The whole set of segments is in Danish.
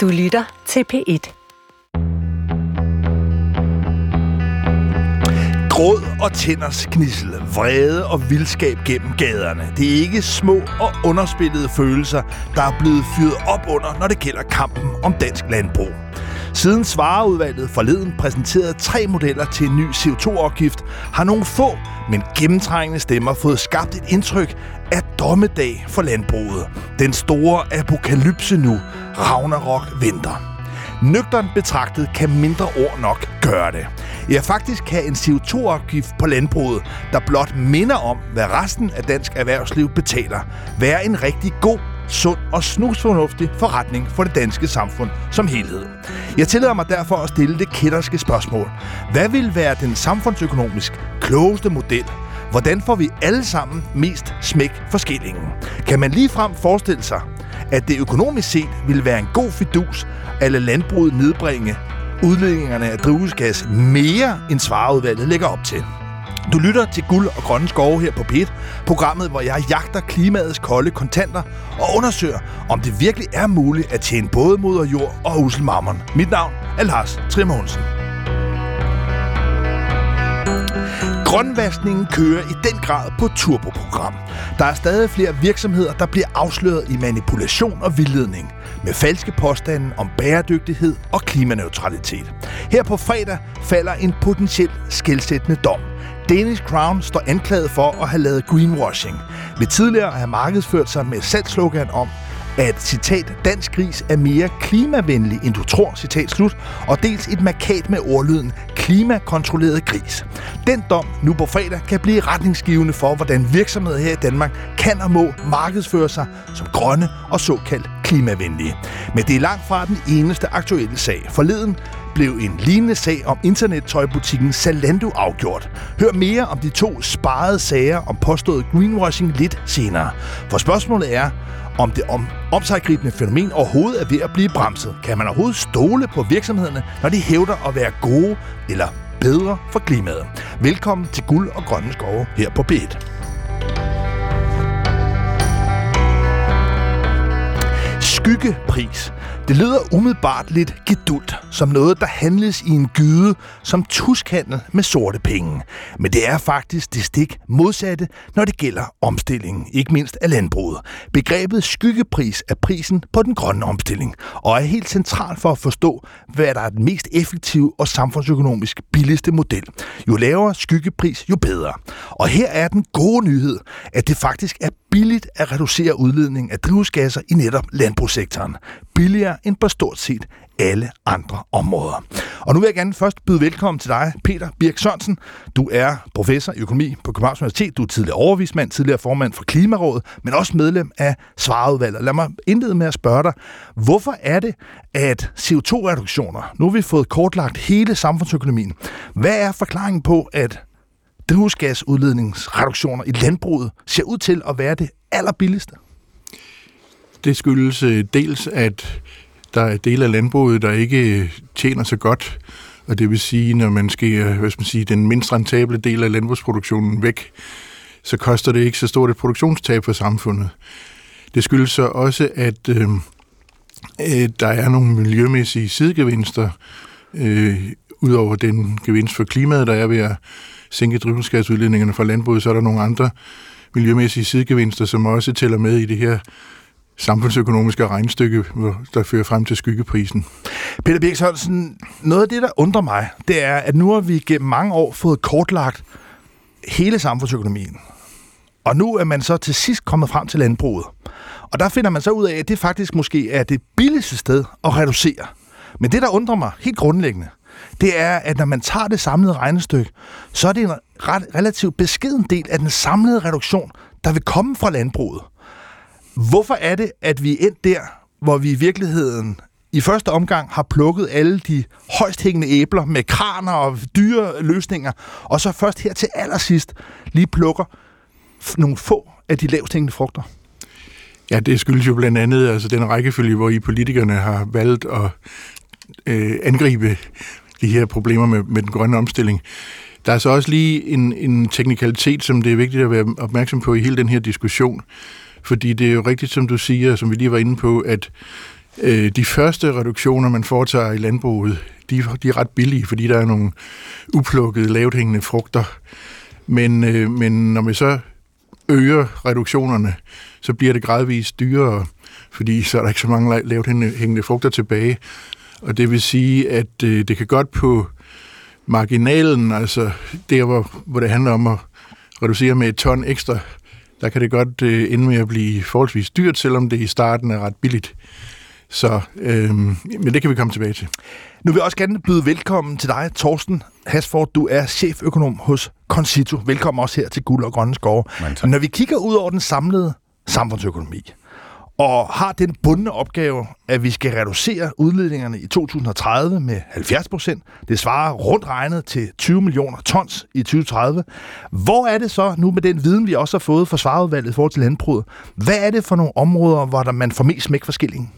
Du lytter til P1. Gråd og tænders knissel, vrede og vildskab gennem gaderne. Det er ikke små og underspillede følelser, der er blevet fyret op under, når det gælder kampen om dansk landbrug. Siden Svareudvalget forleden præsenterede tre modeller til en ny CO2-afgift, har nogle få, men gennemtrængende stemmer fået skabt et indtryk af dommedag for landbruget. Den store apokalypse nu. Ragnarok venter. Nøgteren betragtet kan mindre ord nok gøre det. Ja, faktisk kan en CO2-afgift på landbruget, der blot minder om, hvad resten af dansk erhvervsliv betaler, være en rigtig god sund og snusfornuftig forretning for det danske samfund som helhed. Jeg tillader mig derfor at stille det kætterske spørgsmål. Hvad vil være den samfundsøkonomisk klogeste model? Hvordan får vi alle sammen mest smæk for skillingen? Kan man ligefrem forestille sig, at det økonomisk set vil være en god fidus at lade landbruget nedbringe udledningerne af drivhusgas mere end svareudvalget lægger op til? Du lytter til Guld og Grønne Skove her på PIT, programmet, hvor jeg jagter klimaets kolde kontanter og undersøger, om det virkelig er muligt at tjene både moder jord og uselmammon. Mit navn er Lars Trimmonsen. Grønvaskningen kører i den grad på turboprogram. Der er stadig flere virksomheder, der bliver afsløret i manipulation og vildledning med falske påstande om bæredygtighed og klimaneutralitet. Her på fredag falder en potentielt skældsættende dom. Danish Crown står anklaget for at have lavet greenwashing. Ved tidligere at have markedsført sig med salgslogan om, at, citat, dansk gris er mere klimavenlig, end du tror, citat slut, og dels et markat med ordlyden klimakontrolleret gris. Den dom nu på fredag kan blive retningsgivende for, hvordan virksomheder her i Danmark kan og må markedsføre sig som grønne og såkaldt klimavenlige. Men det er langt fra den eneste aktuelle sag. Forleden blev en lignende sag om internettøjbutikken Zalando afgjort. Hør mere om de to sparede sager om påstået greenwashing lidt senere. For spørgsmålet er, om det om omsaggribende fænomen overhovedet er ved at blive bremset. Kan man overhovedet stole på virksomhederne, når de hævder at være gode eller bedre for klimaet? Velkommen til Guld og Grønne Skove her på B1. Skyggepris det lyder umiddelbart lidt gedult, som noget, der handles i en gyde som tuskhandel med sorte penge. Men det er faktisk det stik modsatte, når det gælder omstillingen, ikke mindst af landbruget. Begrebet skyggepris er prisen på den grønne omstilling, og er helt central for at forstå, hvad der er den mest effektive og samfundsøkonomisk billigste model. Jo lavere skyggepris, jo bedre. Og her er den gode nyhed, at det faktisk er billigt at reducere udledning af drivhusgasser i netop landbrugssektoren. Billigere end på stort set alle andre områder. Og nu vil jeg gerne først byde velkommen til dig, Peter Birk Sørensen. Du er professor i økonomi på Københavns Universitet. Du er tidligere overvismand, tidligere formand for Klimarådet, men også medlem af Svareudvalget. Lad mig indlede med at spørge dig, hvorfor er det, at CO2-reduktioner, nu har vi fået kortlagt hele samfundsøkonomien, hvad er forklaringen på, at drivhusgasudledningsreduktioner i landbruget ser ud til at være det allerbilligste? Det skyldes øh, dels, at der er dele af landbruget, der ikke øh, tjener så godt, og det vil sige, når man skal, hvad skal man sige, den mindst rentable del af landbrugsproduktionen væk, så koster det ikke så stort et produktionstab for samfundet. Det skyldes så også, at øh, øh, der er nogle miljømæssige sidegevinster, øh, udover den gevinst for klimaet, der er ved at sænke drivhusgasudledningerne fra landbruget, så er der nogle andre miljømæssige sidegevinster, som også tæller med i det her samfundsøkonomiske regnstykke, der fører frem til skyggeprisen. Peter Birk Sørensen, noget af det, der undrer mig, det er, at nu har vi gennem mange år fået kortlagt hele samfundsøkonomien. Og nu er man så til sidst kommet frem til landbruget. Og der finder man så ud af, at det faktisk måske er det billigste sted at reducere. Men det, der undrer mig helt grundlæggende, det er, at når man tager det samlede regnestykke, så er det en ret, relativt beskeden del af den samlede reduktion, der vil komme fra landbruget. Hvorfor er det, at vi er endt der, hvor vi i virkeligheden i første omgang har plukket alle de højst hængende æbler med kraner og dyre løsninger, og så først her til allersidst lige plukker nogle få af de lavst hængende frugter? Ja, det skyldes jo blandt andet altså den rækkefølge, hvor I politikerne har valgt at øh, angribe de her problemer med, med den grønne omstilling. Der er så også lige en, en teknikalitet, som det er vigtigt at være opmærksom på i hele den her diskussion. Fordi det er jo rigtigt, som du siger, som vi lige var inde på, at Øh, de første reduktioner, man foretager i landbruget, de, de er ret billige, fordi der er nogle uplukkede, lavt hængende frugter. Men, øh, men når vi så øger reduktionerne, så bliver det gradvist dyrere, fordi så er der ikke så mange lavt hængende frugter tilbage. Og det vil sige, at øh, det kan godt på marginalen, altså der, hvor, hvor det handler om at reducere med et ton ekstra, der kan det godt øh, ende med at blive forholdsvis dyrt, selvom det i starten er ret billigt. Så, øh, men det kan vi komme tilbage til. Nu vil jeg også gerne byde velkommen til dig, Torsten Hasford. Du er cheføkonom hos Concito. Velkommen også her til Guld og Grønne Skove. Når vi kigger ud over den samlede samfundsøkonomi, og har den bundne opgave, at vi skal reducere udledningerne i 2030 med 70 procent. Det svarer rundt regnet til 20 millioner tons i 2030. Hvor er det så, nu med den viden, vi også har fået fra svarudvalget i forhold til landbruget, hvad er det for nogle områder, hvor der man får mest smæk for skillingen?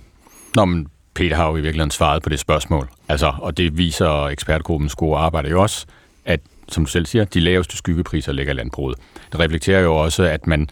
Nå, men Peter har jo i virkeligheden svaret på det spørgsmål. Altså, og det viser ekspertgruppens gode arbejde jo også, at, som du selv siger, de laveste skyggepriser ligger i landbruget. Det reflekterer jo også, at man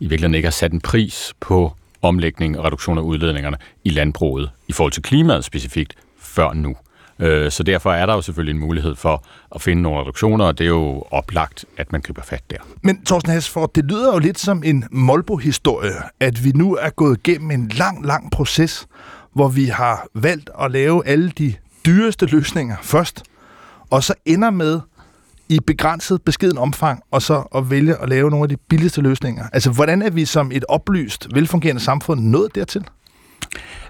i virkeligheden ikke har sat en pris på omlægning og reduktion af udledningerne i landbruget i forhold til klimaet specifikt før nu. Øh, så derfor er der jo selvfølgelig en mulighed for at finde nogle reduktioner, og det er jo oplagt, at man køber fat der. Men Thorsten Hasford, det lyder jo lidt som en Molbo-historie, at vi nu er gået igennem en lang, lang proces, hvor vi har valgt at lave alle de dyreste løsninger først, og så ender med i begrænset, beskeden omfang, og så at vælge at lave nogle af de billigste løsninger. Altså, hvordan er vi som et oplyst, velfungerende samfund nået dertil?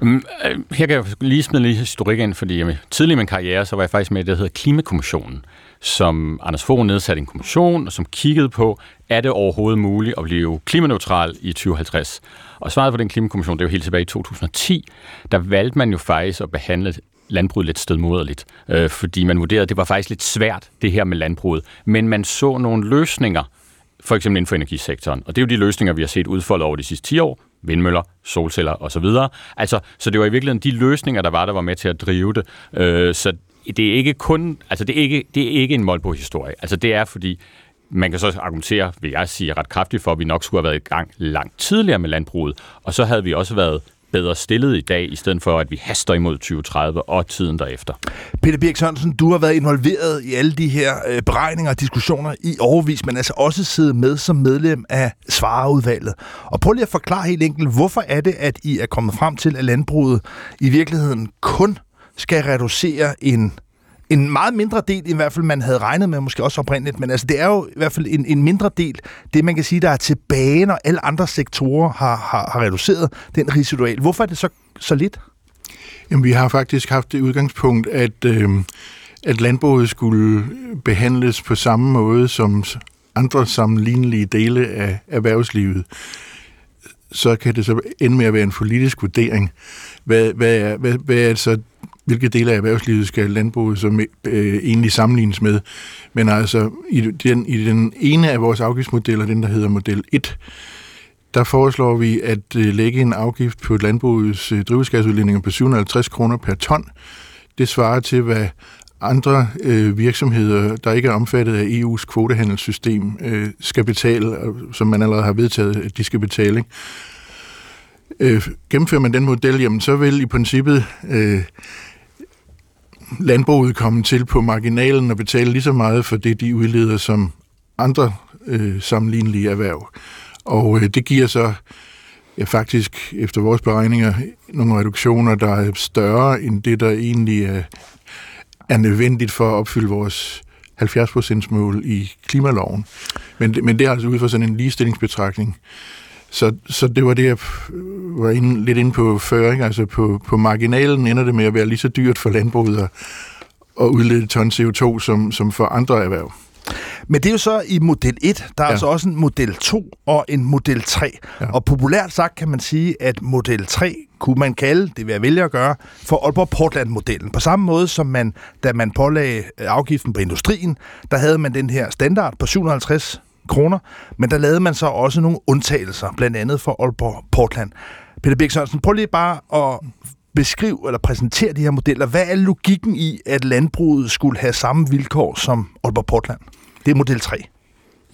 Mm, øh, her kan jeg lige smide lidt historik ind, fordi tidligere i min karriere, så var jeg faktisk med i det, der hedder Klimakommissionen, som Anders Fogh nedsatte en kommission, som kiggede på, er det overhovedet muligt at blive klimaneutral i 2050? Og svaret på den klimakommission, det er jo helt tilbage i 2010, der valgte man jo faktisk at behandle landbruget lidt stedmoderligt, øh, fordi man vurderede, at det var faktisk lidt svært, det her med landbruget. Men man så nogle løsninger, for eksempel inden for energisektoren. Og det er jo de løsninger, vi har set udfoldet over de sidste 10 år. Vindmøller, solceller osv. Altså, så det var i virkeligheden de løsninger, der var, der var med til at drive det. Øh, så det er ikke kun, altså det er ikke, det er ikke en mål på historie. Altså det er fordi, man kan så argumentere, vil jeg sige, ret kraftigt for, at vi nok skulle have været i gang langt tidligere med landbruget, og så havde vi også været bedre stillet i dag, i stedet for at vi haster imod 2030 og tiden derefter. Peter Birk Sørensen, du har været involveret i alle de her øh, beregninger og diskussioner i overvis, men altså også siddet med som medlem af Svareudvalget. Og prøv lige at forklare helt enkelt, hvorfor er det, at I er kommet frem til, at landbruget i virkeligheden kun skal reducere en en meget mindre del, i hvert fald man havde regnet med, måske også oprindeligt, men altså det er jo i hvert fald en, en mindre del, det man kan sige, der er tilbage, når alle andre sektorer har, har, har reduceret den residual. Hvorfor er det så, så lidt? Jamen, vi har faktisk haft det udgangspunkt, at, øh, at landbruget skulle behandles på samme måde som andre sammenlignelige dele af erhvervslivet så kan det så ende med at være en politisk vurdering. Hvad, hvad, er, hvad, hvad er så hvilke dele af erhvervslivet skal landbruget så øh, egentlig sammenlignes med. Men altså, i den, i den ene af vores afgiftsmodeller, den der hedder model 1, der foreslår vi at øh, lægge en afgift på landbrugets øh, drivhusgasudledninger på 750 kroner per ton. Det svarer til, hvad andre øh, virksomheder, der ikke er omfattet af EU's kvotehandelssystem, øh, skal betale, som man allerede har vedtaget, at de skal betale. Ikke? Øh, gennemfører man den model, jamen, så vil i princippet øh, landbruget komme til på marginalen og betale lige så meget for det, de udleder som andre øh, sammenlignelige erhverv. Og øh, det giver så ja, faktisk efter vores beregninger nogle reduktioner, der er større end det, der egentlig er, er nødvendigt for at opfylde vores 70% mål i klimaloven. Men, men det er altså ud fra sådan en ligestillingsbetragtning. Så, så det var det, jeg var inde, lidt inde på før. Ikke? Altså på, på marginalen ender det med at være lige så dyrt for landbruget at, at udlede ton CO2 som, som for andre erhverv. Men det er jo så i model 1, der er ja. altså også en model 2 og en model 3. Ja. Og populært sagt kan man sige, at model 3 kunne man kalde, det vil jeg vælge at gøre, for Aalborg Portland-modellen. På samme måde som man, da man pålagde afgiften på industrien, der havde man den her standard på 750 kroner, men der lavede man så også nogle undtagelser, blandt andet for Aalborg Portland. Peter Birk Sørensen, prøv lige bare at beskrive eller præsentere de her modeller. Hvad er logikken i, at landbruget skulle have samme vilkår som Aalborg Portland? Det er model 3.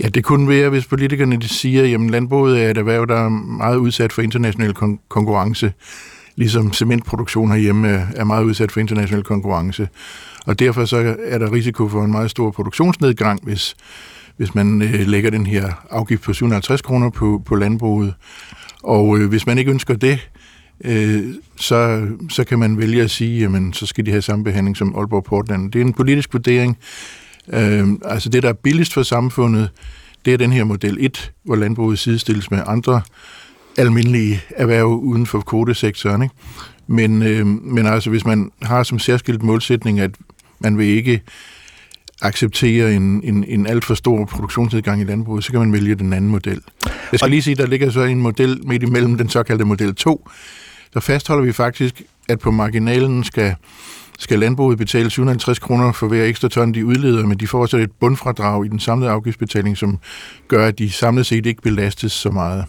Ja, det kunne være, hvis politikerne de siger, at landbruget er et erhverv, der er meget udsat for international kon- konkurrence. ligesom cementproduktion herhjemme er, er meget udsat for international konkurrence. Og derfor så er der risiko for en meget stor produktionsnedgang, hvis, hvis man øh, lægger den her afgift på 750 kroner på, på landbruget. Og øh, hvis man ikke ønsker det, øh, så, så kan man vælge at sige, jamen så skal de have samme behandling som Aalborg Portland. Det er en politisk vurdering. Øh, altså det, der er billigst for samfundet, det er den her model 1, hvor landbruget sidestilles med andre almindelige erhverv uden for kvotesektoren. Ikke? Men, øh, men altså, hvis man har som særskilt målsætning, at man vil ikke acceptere en, en, en alt for stor produktionsnedgang i landbruget, så kan man vælge den anden model. Jeg skal lige sige, der ligger så en model midt imellem den såkaldte model 2. Der fastholder vi faktisk, at på marginalen skal, skal landbruget betale 750 kroner for hver ekstra ton, de udleder, men de får også et bundfradrag i den samlede afgiftsbetaling, som gør, at de samlet set ikke belastes så meget.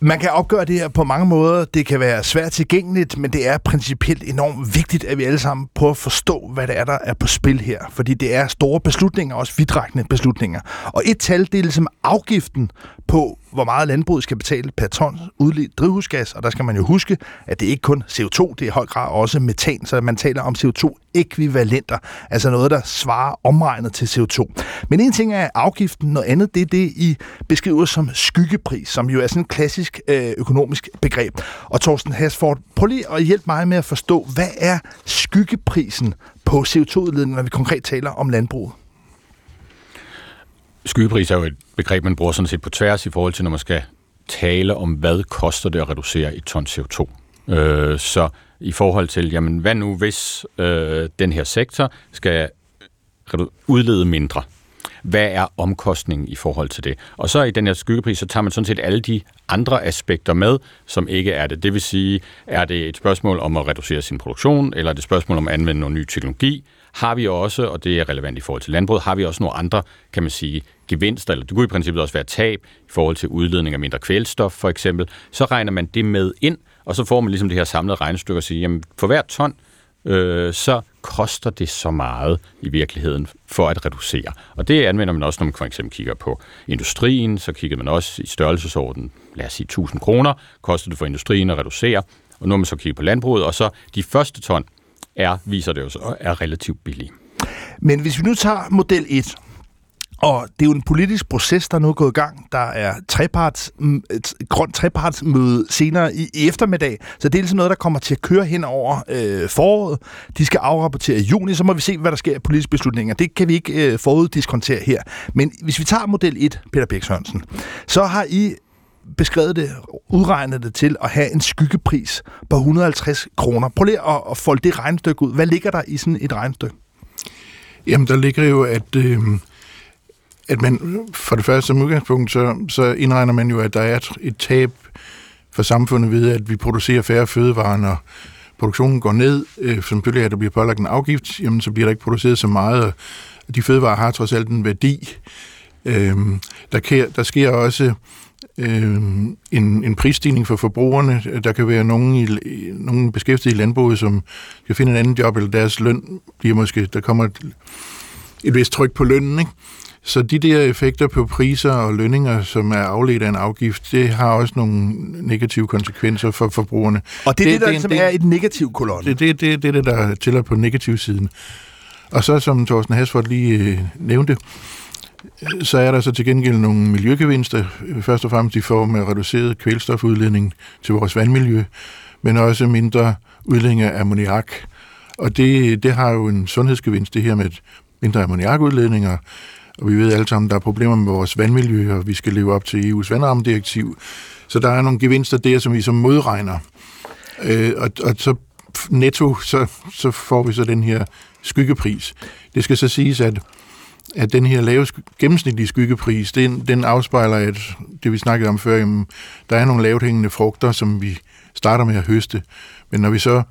Man kan opgøre det her på mange måder. Det kan være svært tilgængeligt, men det er principielt enormt vigtigt, at vi alle sammen prøver at forstå, hvad det er, der er på spil her. Fordi det er store beslutninger, også vidtrækkende beslutninger. Og et tal, det er ligesom afgiften på, hvor meget landbruget skal betale per ton udledt drivhusgas, og der skal man jo huske, at det ikke kun CO2, det er i høj grad også metan, så man taler om CO2-ekvivalenter, altså noget, der svarer omregnet til CO2. Men en ting er afgiften, noget andet det er det, I beskriver som skyggepris, som jo er sådan et klassisk øh, økonomisk begreb. Og Thorsten Hasford, prøv lige at hjælpe mig med at forstå, hvad er skyggeprisen på CO2-udledning, når vi konkret taler om landbruget? Skyggepris er jo et begreb, man bruger sådan set på tværs i forhold til, når man skal tale om, hvad koster det at reducere et ton CO2. Øh, så i forhold til, jamen hvad nu hvis øh, den her sektor skal udlede mindre? Hvad er omkostningen i forhold til det? Og så i den her skyggepris, så tager man sådan set alle de andre aspekter med, som ikke er det. Det vil sige, er det et spørgsmål om at reducere sin produktion, eller er det et spørgsmål om at anvende noget ny teknologi? Har vi også, og det er relevant i forhold til landbruget, har vi også nogle andre, kan man sige, gevinster, eller det kunne i princippet også være tab i forhold til udledning af mindre kvælstof for eksempel, så regner man det med ind, og så får man ligesom det her samlede regnestykke og siger, jamen for hver ton, øh, så koster det så meget i virkeligheden for at reducere. Og det anvender man også, når man for eksempel kigger på industrien, så kigger man også i størrelsesorden, lad os sige 1000 kroner, koster det for industrien at reducere, og nu har man så kigget på landbruget, og så de første ton er, viser det jo så, er relativt billige. Men hvis vi nu tager model 1, og det er jo en politisk proces, der nu er gået i gang. Der er treparts, mm, et grønt trepartsmøde senere i, i eftermiddag, så det er ligesom noget, der kommer til at køre hen over øh, foråret. De skal afrapportere i juni, så må vi se, hvad der sker af politiske beslutninger. Det kan vi ikke øh, foruddiskontere her. Men hvis vi tager model 1, Peter Birk Sørensen, så har I beskrevet det, udregnet det til at have en skyggepris på 150 kroner. Prøv lige at, at folde det regnestykke ud. Hvad ligger der i sådan et regnestykke? Jamen, der ligger jo, at... Øh at man for det første som udgangspunkt, så, så indregner man jo, at der er et, et tab for samfundet ved, at vi producerer færre fødevarer, når produktionen går ned, øh, som følge af, at der bliver pålagt en afgift, jamen så bliver der ikke produceret så meget, og de fødevarer har trods alt en værdi. Øh, der, kan, der sker også øh, en, en prisstigning for forbrugerne. Der kan være nogen, i, nogen beskæftigede i landbruget, som skal finde en anden job, eller deres løn bliver måske, der kommer et, et vist tryk på lønnen, ikke? Så de der effekter på priser og lønninger, som er afledt af en afgift, det har også nogle negative konsekvenser for forbrugerne. Og det er det, det der det, som det, er et negativ kolonne? Det er det, det, det, der tæller på negativ siden. Og så, som Thorsten Hasford lige øh, nævnte, så er der så til gengæld nogle miljøgevinster, først og fremmest i form af reduceret kvælstofudledning til vores vandmiljø, men også mindre udledning af ammoniak. Og det, det har jo en sundhedsgevinst, det her med mindre ammoniakudledninger, og vi ved alle sammen, der er problemer med vores vandmiljø, og vi skal leve op til EU's vandrammedirektiv. Så der er nogle gevinster der, som vi som modregner. Øh, og, og så netto, så, så får vi så den her skyggepris. Det skal så siges, at, at den her lave gennemsnitlige skyggepris, den, den afspejler, at det vi snakkede om før, jamen, der er nogle lavt hængende frugter, som vi starter med at høste. Men når vi så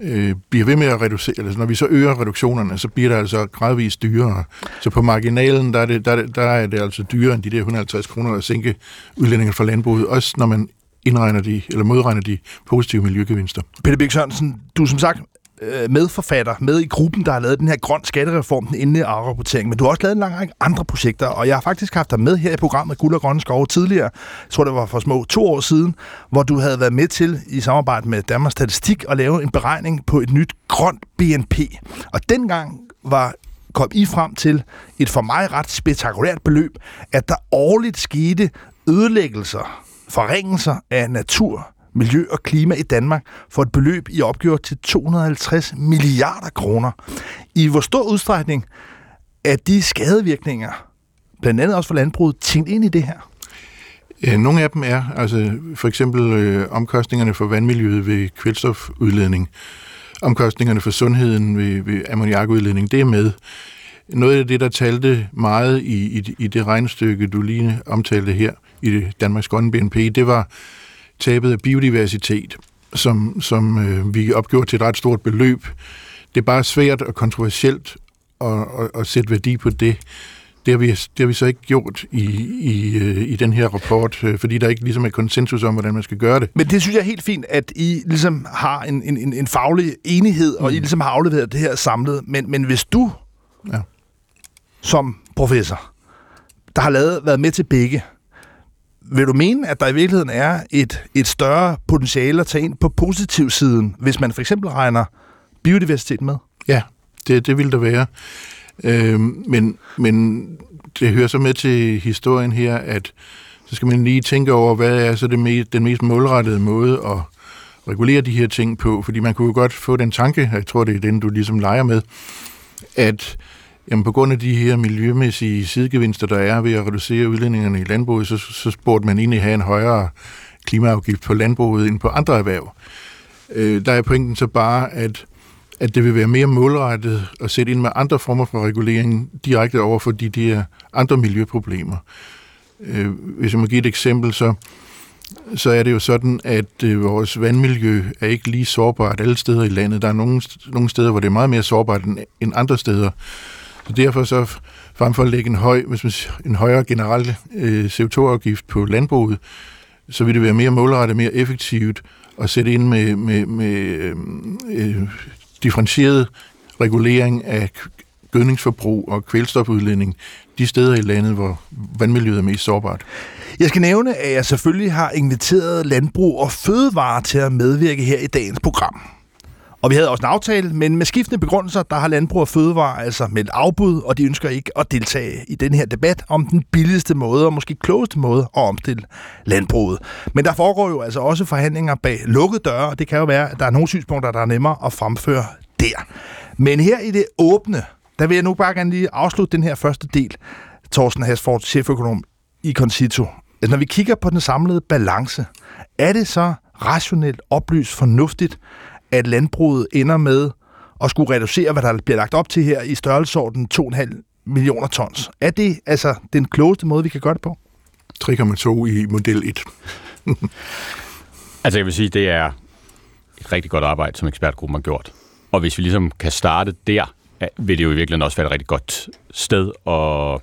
øh, bliver ved med at reducere, altså når vi så øger reduktionerne, så bliver det altså gradvist dyrere. Så på marginalen, der er det, der, der er det altså dyrere end de der 150 kroner at sænke udlændinge fra landbruget, også når man indregner de, eller modregner de positive miljøgevinster. Peter Birk Sørensen, du er som sagt øh, medforfatter med i gruppen, der har lavet den her grøn skattereform, den endelige afrapportering, men du har også lavet en lang række andre projekter, og jeg har faktisk haft dig med her i programmet Guld og Grønne Skove tidligere, jeg tror det var for små to år siden, hvor du havde været med til i samarbejde med Danmarks Statistik at lave en beregning på et nyt grønt BNP. Og dengang var kom I frem til et for mig ret spektakulært beløb, at der årligt skete ødelæggelser, forringelser af natur, miljø og klima i Danmark for et beløb, I opgjort til 250 milliarder kroner. I hvor stor udstrækning er de skadevirkninger, blandt andet også for landbruget, tænkt ind i det her? Nogle af dem er, altså for eksempel øh, omkostningerne for vandmiljøet ved kvælstofudledning, omkostningerne for sundheden ved, ved ammoniakudledning, det er med. Noget af det, der talte meget i, i, i det regnestykke, du lige omtalte her i Danmarks Grønne BNP, det var tabet af biodiversitet, som, som øh, vi opgjorde til et ret stort beløb. Det er bare svært og kontroversielt at, at, at sætte værdi på det. Det har vi, det har vi så ikke gjort i, i, øh, i den her rapport, øh, fordi der ikke ligesom er konsensus om, hvordan man skal gøre det. Men det synes jeg er helt fint, at I ligesom har en, en, en faglig enighed, og mm. I ligesom har afleveret det her samlet. Men, men hvis du ja. som professor, der har lavet, været med til begge, vil du mene, at der i virkeligheden er et, et større potentiale at tage ind på positiv siden, hvis man for eksempel regner biodiversitet med? Ja, det, det vil der være. Øh, men, men det hører så med til historien her, at så skal man lige tænke over, hvad er så det mest, den mest målrettede måde at regulere de her ting på, fordi man kunne jo godt få den tanke, jeg tror det er den, du ligesom leger med, at jamen, på grund af de her miljømæssige sidegevinster, der er ved at reducere udlændingerne i landbruget, så, så burde man egentlig have en højere klimaafgift på landbruget end på andre erhverv. Øh, der er pointen så bare, at at det vil være mere målrettet at sætte ind med andre former for regulering direkte over for de der andre miljøproblemer. Øh, hvis jeg må give et eksempel, så, så er det jo sådan, at øh, vores vandmiljø er ikke lige sårbart alle steder i landet. Der er nogle, nogle steder, hvor det er meget mere sårbart end, end andre steder. Så derfor så frem for at lægge en, høj, hvis man, en højere generel øh, CO2-afgift på landbruget, så vil det være mere målrettet, mere effektivt at sætte ind med, med, med øhm, øh, differentieret regulering af gødningsforbrug og kvælstofudledning de steder i landet, hvor vandmiljøet er mest sårbart. Jeg skal nævne, at jeg selvfølgelig har inviteret landbrug og fødevare til at medvirke her i dagens program. Og vi havde også en aftale, men med skiftende begrundelser, der har Landbrug og Fødevare altså meldt afbud, og de ønsker ikke at deltage i den her debat om den billigste måde og måske klogeste måde at omstille landbruget. Men der foregår jo altså også forhandlinger bag lukkede døre, og det kan jo være, at der er nogle synspunkter, der er nemmere at fremføre der. Men her i det åbne, der vil jeg nu bare gerne lige afslutte den her første del. Thorsten Hasford, cheføkonom i Concito. Altså, når vi kigger på den samlede balance, er det så rationelt, oplyst, fornuftigt, at landbruget ender med at skulle reducere, hvad der bliver lagt op til her i størrelsesorden 2,5 millioner tons. Er det altså den klogeste måde, vi kan gøre det på? 3,2 i model 1. altså jeg vil sige, det er et rigtig godt arbejde, som ekspertgruppen har gjort. Og hvis vi ligesom kan starte der, vil det jo i virkeligheden også være et rigtig godt sted at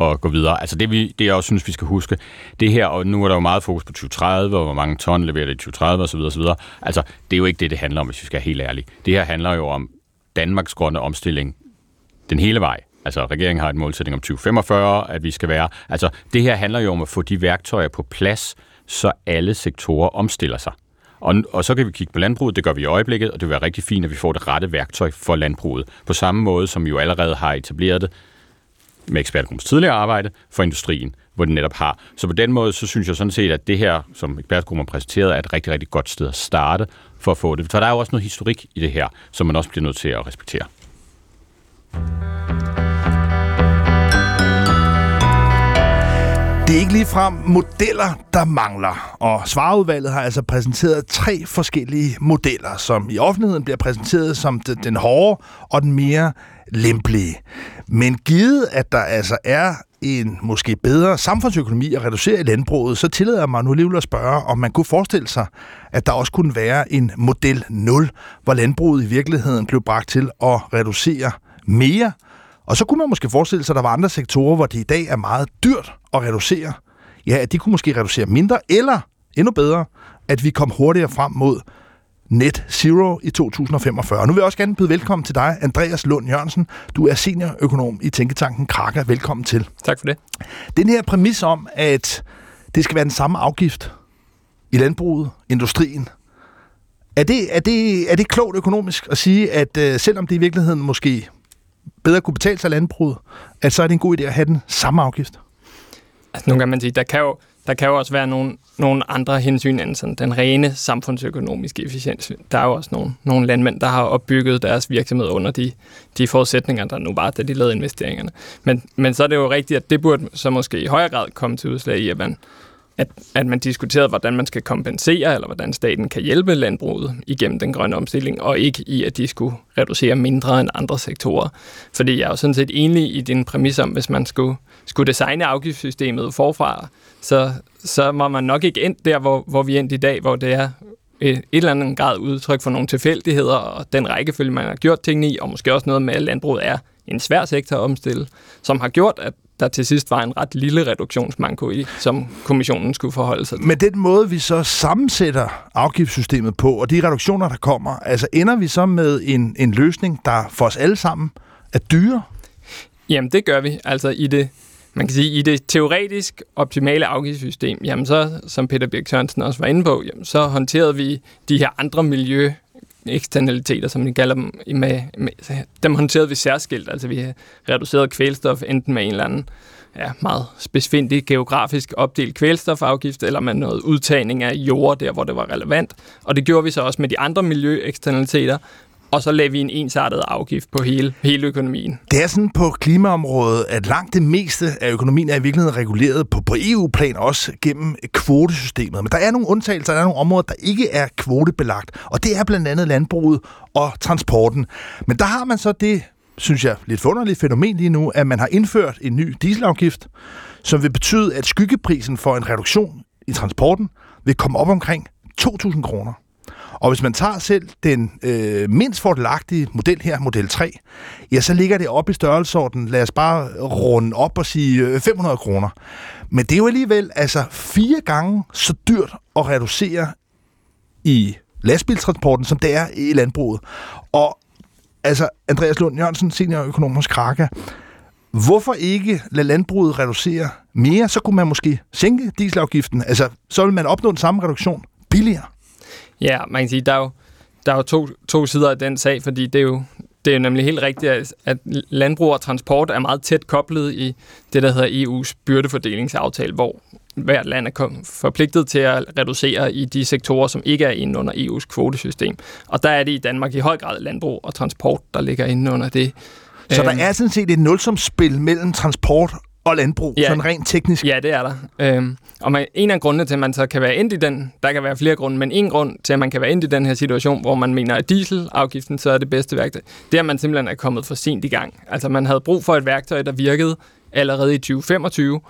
at gå videre. Altså det, vi, det jeg også synes, vi skal huske, det her, og nu er der jo meget fokus på 2030, og hvor mange ton leverer det i 2030 osv. osv. Altså, det er jo ikke det, det handler om, hvis vi skal være helt ærlige. Det her handler jo om Danmarks grønne omstilling den hele vej. Altså, regeringen har en målsætning om 2045, at vi skal være... Altså, det her handler jo om at få de værktøjer på plads, så alle sektorer omstiller sig. Og, og så kan vi kigge på landbruget, det gør vi i øjeblikket, og det vil være rigtig fint, at vi får det rette værktøj for landbruget. På samme måde, som vi jo allerede har etableret det med ekspertgruppens tidligere arbejde for industrien, hvor den netop har. Så på den måde, så synes jeg sådan set, at det her, som ekspertgruppen har præsenteret, er et rigtig, rigtig godt sted at starte for at få det. For der er jo også noget historik i det her, som man også bliver nødt til at respektere. Det er ikke ligefrem modeller, der mangler, og svarudvalget har altså præsenteret tre forskellige modeller, som i offentligheden bliver præsenteret som den hårde og den mere lempelige. Men givet, at der altså er en måske bedre samfundsøkonomi at reducere i landbruget, så tillader jeg mig nu alligevel at spørge, om man kunne forestille sig, at der også kunne være en model 0, hvor landbruget i virkeligheden blev bragt til at reducere mere. Og så kunne man måske forestille sig, at der var andre sektorer, hvor det i dag er meget dyrt at reducere. Ja, at de kunne måske reducere mindre, eller endnu bedre, at vi kom hurtigere frem mod net zero i 2045. Nu vil jeg også gerne byde velkommen til dig, Andreas Lund Jørgensen. Du er seniorøkonom i Tænketanken Kraka. Velkommen til. Tak for det. Den her præmis om, at det skal være den samme afgift i landbruget, industrien, er det, er det, er det klogt økonomisk at sige, at øh, selvom det i virkeligheden måske bedre kunne betale sig landbruget, at så er det en god idé at have den samme afgift? Altså, nu kan man sige, der kan jo, der kan jo også være nogle, nogle andre hensyn end sådan den rene samfundsøkonomiske efficiens. Der er jo også nogle, nogle landmænd, der har opbygget deres virksomhed under de, de forudsætninger, der nu var, da de lavede investeringerne. Men, men så er det jo rigtigt, at det burde så måske i højere grad komme til udslag i, at man, at, at man diskuterede, hvordan man skal kompensere, eller hvordan staten kan hjælpe landbruget igennem den grønne omstilling, og ikke i, at de skulle reducere mindre end andre sektorer. Fordi jeg er jo sådan set enig i din præmis om, hvis man skulle, skulle designe afgiftssystemet forfra, så, så må man nok ikke ind der, hvor, hvor vi er endt i dag, hvor det er øh, et eller andet grad udtryk for nogle tilfældigheder, og den rækkefølge, man har gjort tingene i, og måske også noget med, at landbruget er en svær sektor at omstille, som har gjort, at der til sidst var en ret lille reduktionsmanko i, som kommissionen skulle forholde sig til. Med den måde, vi så sammensætter afgiftssystemet på, og de reduktioner, der kommer, altså ender vi så med en, en løsning, der for os alle sammen er dyre? Jamen, det gør vi. Altså i det, man kan sige, i det teoretisk optimale afgiftssystem, jamen så, som Peter Birk Sørensen også var inde på, jamen så håndterede vi de her andre miljø eksternaliteter, som vi kalder dem, med, med, dem håndterede vi særskilt. Altså vi reduceret kvælstof enten med en eller anden ja, meget specifikt geografisk opdelt kvælstofafgift, eller med noget udtagning af jord der, hvor det var relevant. Og det gjorde vi så også med de andre miljøeksternaliteter, og så lægger vi en ensartet afgift på hele, hele økonomien. Det er sådan på klimaområdet, at langt det meste af økonomien er i virkeligheden reguleret på, på EU-plan, også gennem kvotesystemet. Men der er nogle undtagelser, der er nogle områder, der ikke er kvotebelagt, og det er blandt andet landbruget og transporten. Men der har man så det, synes jeg, lidt forunderligt fænomen lige nu, at man har indført en ny dieselafgift, som vil betyde, at skyggeprisen for en reduktion i transporten vil komme op omkring 2.000 kroner. Og hvis man tager selv den øh, mindst fordelagtige model her, model 3, ja, så ligger det op i størrelsesorden, lad os bare runde op og sige øh, 500 kroner. Men det er jo alligevel altså fire gange så dyrt at reducere i lastbiltransporten, som det er i landbruget. Og altså, Andreas Lund Jørgensen, seniorøkonom hos Kraka, Hvorfor ikke lade landbruget reducere mere? Så kunne man måske sænke dieselafgiften. Altså, så vil man opnå den samme reduktion billigere. Ja, man kan sige, der er jo, der er jo to, to sider af den sag, fordi det er jo, det er jo nemlig helt rigtigt, at, at landbrug og transport er meget tæt koblet i det, der hedder EU's byrdefordelingsaftale, hvor hvert land er forpligtet til at reducere i de sektorer, som ikke er inde under EU's kvotesystem. Og der er det i Danmark i høj grad landbrug og transport, der ligger inde under det. Så der øhm. er sådan set et nulsumspil mellem transport og landbrug, ja, sådan rent teknisk. Ja, det er der. Øhm, og man, en af grundene til, at man så kan være ind i den, der kan være flere grunde, men en grund til, at man kan være ind i den her situation, hvor man mener, at dieselafgiften så er det bedste værktøj, det er, at man simpelthen er kommet for sent i gang. Altså man havde brug for et værktøj, der virkede allerede i 2025,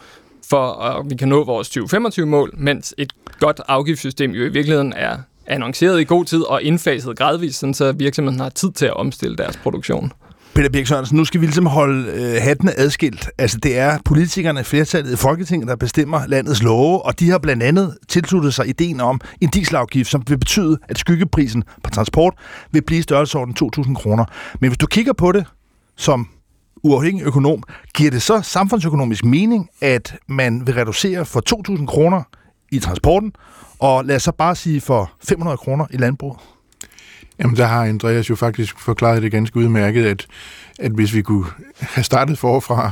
for at vi kan nå vores 2025-mål, mens et godt afgiftssystem jo i virkeligheden er annonceret i god tid og indfaset gradvist, så virksomheden har tid til at omstille deres produktion. Peter Birk Sørensen, nu skal vi ligesom holde øh, hattene adskilt. Altså, det er politikerne, flertallet i Folketinget, der bestemmer landets love, og de har blandt andet tilsluttet sig ideen om en dieselafgift, som vil betyde, at skyggeprisen på transport vil blive størrelsesorden 2.000 kroner. Men hvis du kigger på det som uafhængig økonom, giver det så samfundsøkonomisk mening, at man vil reducere for 2.000 kroner i transporten, og lad os så bare sige for 500 kroner i landbruget? Jamen, der har Andreas jo faktisk forklaret det ganske udmærket, at, at hvis vi kunne have startet forfra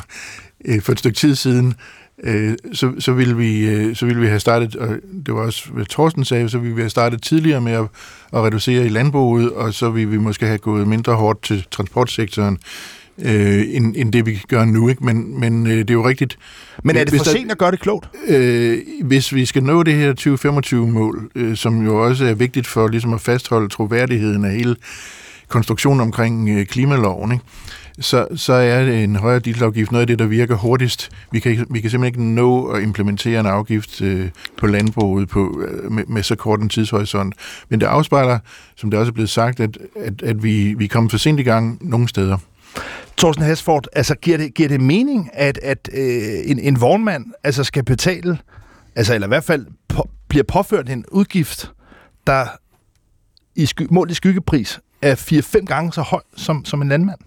øh, for et stykke tid siden, øh, så, så, ville vi, øh, så ville vi have startet, og det var også, hvad Thorsten sagde, så ville vi have startet tidligere med at, at reducere i landbruget, og så ville vi måske have gået mindre hårdt til transportsektoren øh, end, end det, vi gør nu. Ikke? Men, men øh, det er jo rigtigt. Men er det for der, sent at gøre det klogt? Øh, hvis vi skal nå det her 2025-mål, øh, som jo også er vigtigt for ligesom at fastholde troværdigheden af hele konstruktionen omkring øh, klimaloven, ikke? Så, så er det en højere dieselafgift noget af det, der virker hurtigst. Vi kan, vi kan simpelthen ikke nå at implementere en afgift øh, på landbruget på, øh, med, med så kort en tidshorisont. Men det afspejler, som det også er blevet sagt, at, at, at vi, vi kommer for sent i gang nogle steder. Thorsten Hasford, altså giver det, giver det mening, at, at øh, en, en vognmand altså skal betale, altså eller i hvert fald på, bliver påført en udgift, der i sky, mål i skyggepris er 4-5 gange så høj som, som en landmand?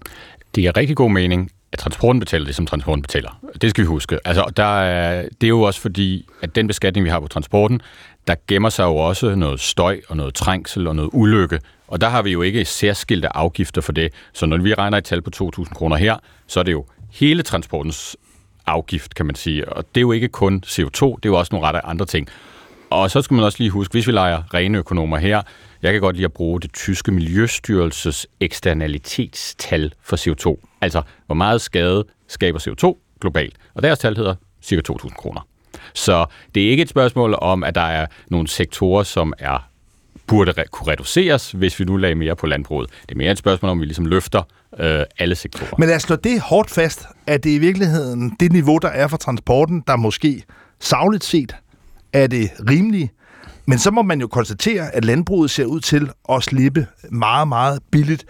Det er rigtig god mening, at transporten betaler det, som transporten betaler. Det skal vi huske. Altså, der er, det er jo også fordi, at den beskatning, vi har på transporten, der gemmer sig jo også noget støj og noget trængsel og noget ulykke. Og der har vi jo ikke særskilte afgifter for det. Så når vi regner et tal på 2.000 kroner her, så er det jo hele transportens afgift, kan man sige. Og det er jo ikke kun CO2, det er jo også nogle ret andre ting. Og så skal man også lige huske, hvis vi leger rene økonomer her, jeg kan godt lide at bruge det tyske miljøstyrelses eksternalitetstal for CO2. Altså, hvor meget skade skaber CO2 globalt. Og deres tal hedder cirka 2.000 kroner. Så det er ikke et spørgsmål om, at der er nogle sektorer, som er burde re- kunne reduceres, hvis vi nu lagde mere på landbruget. Det er mere et spørgsmål om, vi ligesom løfter øh, alle sektorer. Men lad os slå det hårdt fast, at det i virkeligheden det niveau, der er for transporten, der måske savligt set er det rimelige. Men så må man jo konstatere, at landbruget ser ud til at slippe meget, meget billigt.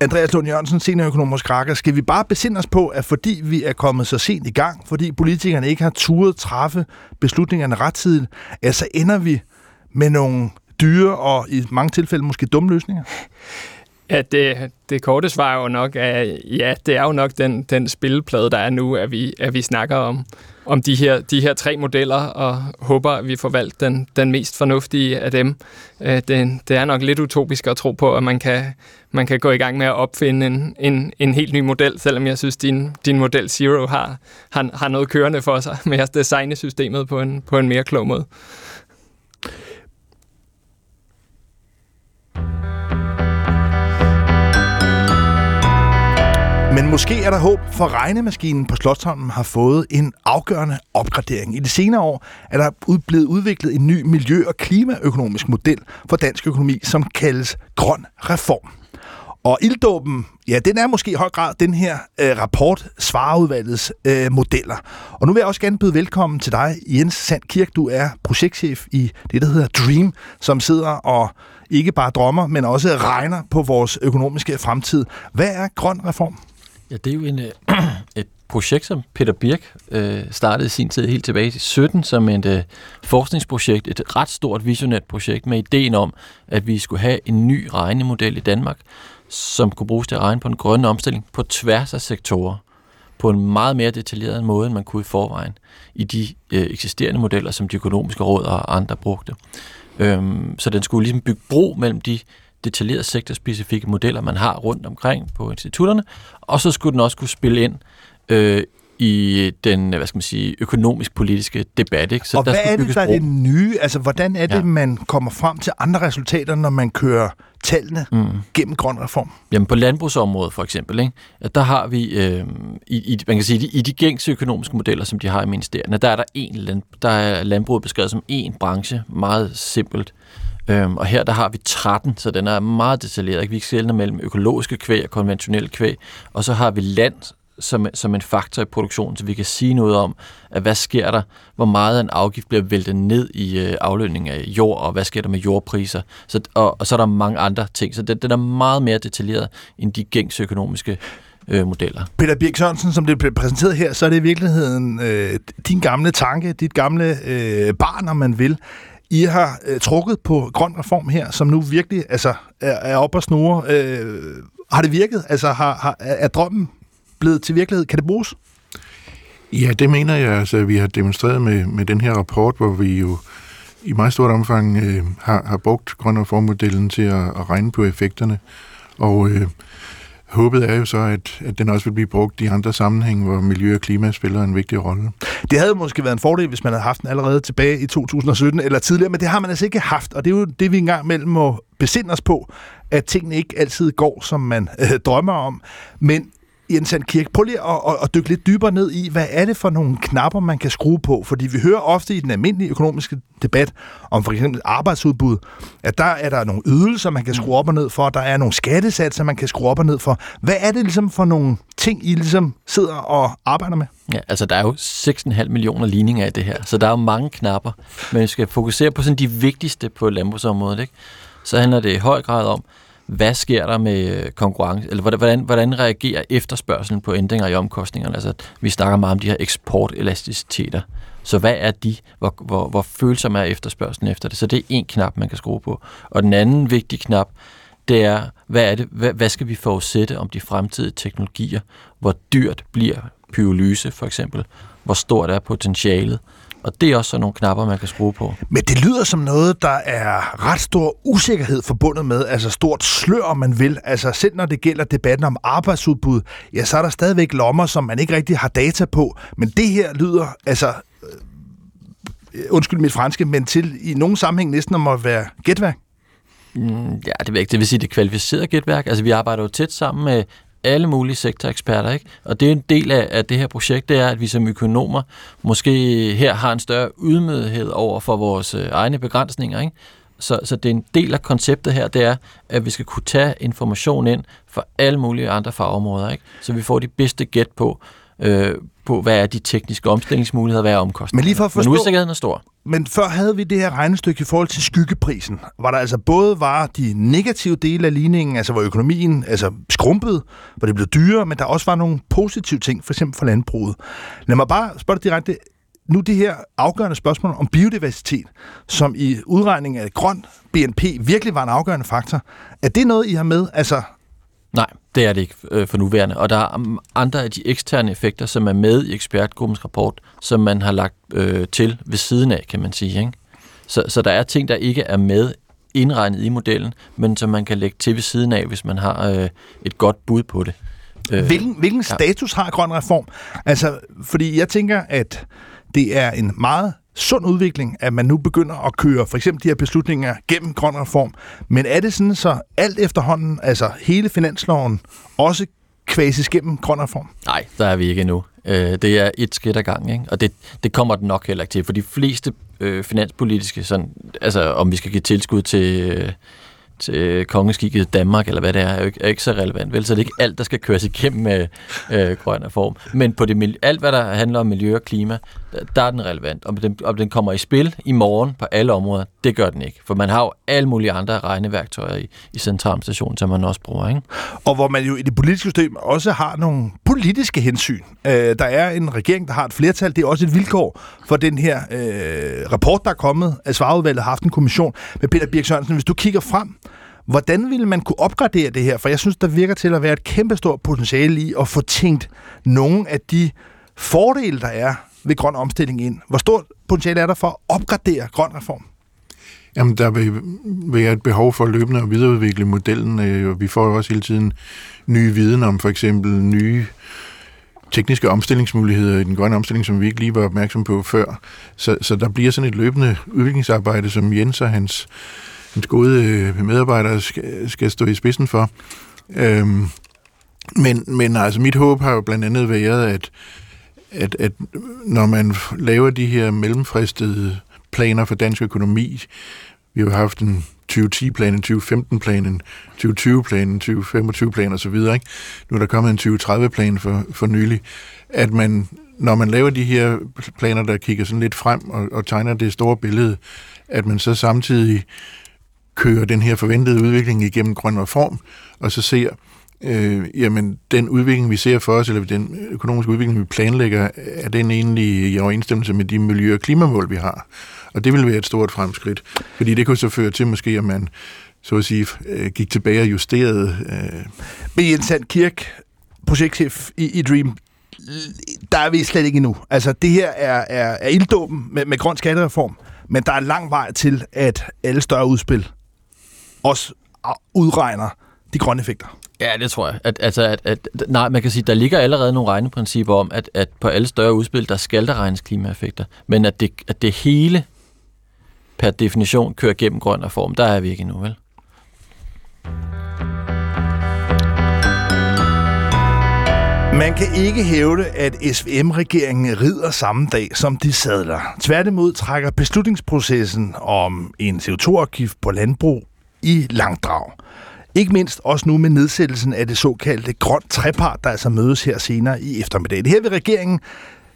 Andreas Lund Jørgensen, seniorøkonom hos Krakker, skal vi bare besinde os på, at fordi vi er kommet så sent i gang, fordi politikerne ikke har turet træffe beslutningerne rettidigt, at så ender vi med nogle dyre og i mange tilfælde måske dumme løsninger? Ja, det, det korte svar er jo nok, at ja, det er jo nok den, den spilleplade, der er nu, at vi, at vi snakker om, om de, her, de her tre modeller, og håber, at vi får valgt den, den mest fornuftige af dem. Øh, det, det er nok lidt utopisk at tro på, at man kan, man kan gå i gang med at opfinde en, en, en helt ny model, selvom jeg synes, din, din model Zero har, har, har noget kørende for sig med at designe systemet på en, på en mere klog måde. Men måske er der håb, for regnemaskinen på Slottholmen har fået en afgørende opgradering. I de senere år er der blevet udviklet en ny miljø- og klimaøkonomisk model for dansk økonomi, som kaldes Grøn Reform. Og ilddåben, ja, den er måske i høj grad den her øh, rapport, Svareudvalgets øh, modeller. Og nu vil jeg også gerne byde velkommen til dig, Jens Sand Kirk. Du er projektchef i det, der hedder DREAM, som sidder og ikke bare drømmer, men også regner på vores økonomiske fremtid. Hvad er grøn reform? Ja, det er jo en, øh, et projekt, som Peter Birk øh, startede i sin tid helt tilbage i 17 som et øh, forskningsprojekt, et ret stort visionært projekt med ideen om, at vi skulle have en ny regnemodel i Danmark, som kunne bruges til at regne på en grønne omstilling på tværs af sektorer på en meget mere detaljeret måde, end man kunne i forvejen i de øh, eksisterende modeller, som de økonomiske råd og andre brugte. Øhm, så den skulle ligesom bygge bro mellem de detaljerede sektorspecifikke modeller, man har rundt omkring på institutterne, og så skulle den også kunne spille ind øh, i den, hvad skal man sige, økonomisk-politiske debat. Ikke? Så og der hvad er det, der er det nye? Altså, hvordan er det, ja. man kommer frem til andre resultater, når man kører tallene mm. gennem grøn reform? Jamen på landbrugsområdet for eksempel, ikke? der har vi, øh, i, i, man kan sige, i de gængse økonomiske modeller, som de har i ministerierne, der er der en land, der er landbruget beskrevet som en branche, meget simpelt. Øhm, og her der har vi 13, så den er meget detaljeret. Vi skældner mellem økologiske kvæg og konventionelle kvæg. Og så har vi land som, som en faktor i produktionen, så vi kan sige noget om, at hvad sker der, hvor meget en afgift bliver væltet ned i øh, aflønning af jord, og hvad sker der med jordpriser. Så, og, og så er der mange andre ting. Så den, den er meget mere detaljeret end de gængse økonomiske øh, modeller. Peter Birk Sørensen, som det blev præsenteret her, så er det i virkeligheden øh, din gamle tanke, dit gamle øh, barn, om man vil, i har øh, trukket på grøn reform her, som nu virkelig altså, er, er op og snore. Øh, har det virket? Altså, har, har, er drømmen blevet til virkelighed? Kan det bruges? Ja, det mener jeg. Altså, vi har demonstreret med, med den her rapport, hvor vi jo i meget stort omfang øh, har, har brugt grøn reformmodellen til at, at regne på effekterne. Og øh, håbet er jo så, at, at den også vil blive brugt i andre sammenhænge, hvor miljø og klima spiller en vigtig rolle. Det havde måske været en fordel, hvis man havde haft den allerede tilbage i 2017 eller tidligere, men det har man altså ikke haft, og det er jo det, vi engang mellem må besinde os på, at tingene ikke altid går, som man øh, drømmer om. Men Jens Kirk, prøv lige at, at, at dykke lidt dybere ned i, hvad er det for nogle knapper, man kan skrue på? Fordi vi hører ofte i den almindelige økonomiske debat om for eksempel arbejdsudbud, at der er der nogle ydelser, man kan skrue op og ned for, der er nogle skattesatser, man kan skrue op og ned for. Hvad er det ligesom for nogle ting, I ligesom sidder og arbejder med? Ja, altså der er jo 6,5 millioner ligninger af det her, så der er jo mange knapper, men vi skal fokusere på sådan de vigtigste på landbrugsområdet, ikke? Så handler det i høj grad om, hvad sker der med øh, konkurrence, eller hvordan, hvordan reagerer efterspørgselen på ændringer i omkostningerne? Altså, vi snakker meget om de her eksportelasticiteter. Så hvad er de? Hvor, hvor, hvor følsom er efterspørgselen efter det? Så det er en knap, man kan skrue på. Og den anden vigtige knap, det er, hvad, er det, hvad, hvad skal vi forudsætte om de fremtidige teknologier? Hvor dyrt bliver pyrolyse, for eksempel? Hvor stort er potentialet? Og det er også sådan nogle knapper, man kan skrue på. Men det lyder som noget, der er ret stor usikkerhed forbundet med, altså stort slør, om man vil. Altså selv når det gælder debatten om arbejdsudbud, ja, så er der stadigvæk lommer, som man ikke rigtig har data på. Men det her lyder, altså, øh, undskyld mit franske, men til i nogen sammenhæng næsten om at være gætværk. Mm, ja, det vil, ikke, det vil sige, det er kvalificeret gætværk. Altså, vi arbejder jo tæt sammen med alle mulige sektoreksperter, ikke? Og det er en del af, af det her projekt, det er, at vi som økonomer måske her har en større ydmyghed over for vores øh, egne begrænsninger, ikke? Så, så det er en del af konceptet her, det er, at vi skal kunne tage information ind fra alle mulige andre fagområder, ikke? Så vi får de bedste gæt på, øh, på, hvad er de tekniske omstillingsmuligheder, hvad er omkostningerne. Men lige for at forstå, Men usikkerheden er stor. Men før havde vi det her regnestykke i forhold til skyggeprisen, hvor der altså både var de negative dele af ligningen, altså hvor økonomien altså skrumpede, hvor det blev dyrere, men der også var nogle positive ting, for eksempel for landbruget. Lad mig bare spørge dig direkte, nu det her afgørende spørgsmål om biodiversitet, som i udregningen af grøn BNP virkelig var en afgørende faktor. Er det noget, I har med? Altså, Nej, det er det ikke øh, for nuværende. Og der er andre af de eksterne effekter, som er med i ekspertgruppens rapport, som man har lagt øh, til ved siden af, kan man sige. Ikke? Så, så der er ting, der ikke er med indregnet i modellen, men som man kan lægge til ved siden af, hvis man har øh, et godt bud på det. Øh, hvilken hvilken ja. status har grøn reform? Altså, fordi jeg tænker, at det er en meget sund udvikling, at man nu begynder at køre for eksempel de her beslutninger gennem grøn reform. Men er det sådan, så alt efterhånden, altså hele finansloven, også kvases gennem grøn reform? Nej, der er vi ikke endnu. Øh, det er et skridt ad gang, ikke? og det, det kommer den nok heller ikke til, for de fleste øh, finanspolitiske, sådan, altså om vi skal give tilskud til... Øh, til kongeskikket Danmark, eller hvad det er, er jo ikke, er ikke så relevant. Vel, så det er ikke alt, der skal køres igennem med øh, grøn reform. Men på det, alt, hvad der handler om miljø og klima, der er den relevant. Om den, om den kommer i spil i morgen på alle områder, det gør den ikke. For man har jo alle mulige andre regneværktøjer i, i centralstationen, som man også bruger. Ikke? Og hvor man jo i det politiske system også har nogle politiske hensyn. Øh, der er en regering, der har et flertal. Det er også et vilkår for den her øh, rapport, der er kommet. At Svarudvalget har haft en kommission med Peter Birk Sørensen. Hvis du kigger frem, Hvordan ville man kunne opgradere det her? For jeg synes, der virker til at være et kæmpestort potentiale i at få tænkt nogle af de fordele, der er ved grøn omstilling ind. Hvor stort potentiale er der for at opgradere grøn reform? Jamen, der vil være et behov for løbende at videreudvikle modellen, øh, og vi får jo også hele tiden nye viden om for eksempel nye tekniske omstillingsmuligheder i den grønne omstilling, som vi ikke lige var opmærksom på før. Så, så der bliver sådan et løbende udviklingsarbejde, som Jens og hans, hans gode øh, medarbejdere skal, skal stå i spidsen for. Øhm, men, men altså, mit håb har jo blandt andet været, at at, at når man laver de her mellemfristede planer for dansk økonomi, vi har haft en 2010-plan, en 2015-plan, en 2020-plan, en 2025-plan osv., ikke? Nu er der kommet en 2030-plan for, for nylig, at man, når man laver de her planer, der kigger sådan lidt frem og, og tegner det store billede, at man så samtidig kører den her forventede udvikling igennem grøn reform, og så ser, øh, jamen den udvikling, vi ser for os, eller den økonomiske udvikling, vi planlægger, er den egentlig i overensstemmelse med de miljø- og klimamål, vi har. Og det vil være et stort fremskridt, fordi det kunne så føre til måske, at man så at sige, øh, gik tilbage og justerede. Øh. Men Jens Sand Kirk, projektchef i, i Dream, der er vi slet ikke endnu. Altså, det her er, er, er ilddåben med, med grøn skattereform, men der er lang vej til, at alle større udspil også udregner de grønne effekter. Ja, det tror jeg. At, altså, at, at, nej, man kan sige, der ligger allerede nogle regneprincipper om, at, at på alle større udspil, der skal der regnes klimaeffekter. Men at det, at det hele per definition kører gennem grøn reform, der er vi ikke endnu, vel? Man kan ikke hævde, at SVM-regeringen rider samme dag, som de sadler. Tværtimod trækker beslutningsprocessen om en CO2-afgift på landbrug i langdrag. Ikke mindst også nu med nedsættelsen af det såkaldte grønt trepart, der altså mødes her senere i eftermiddag. Det her vil regeringen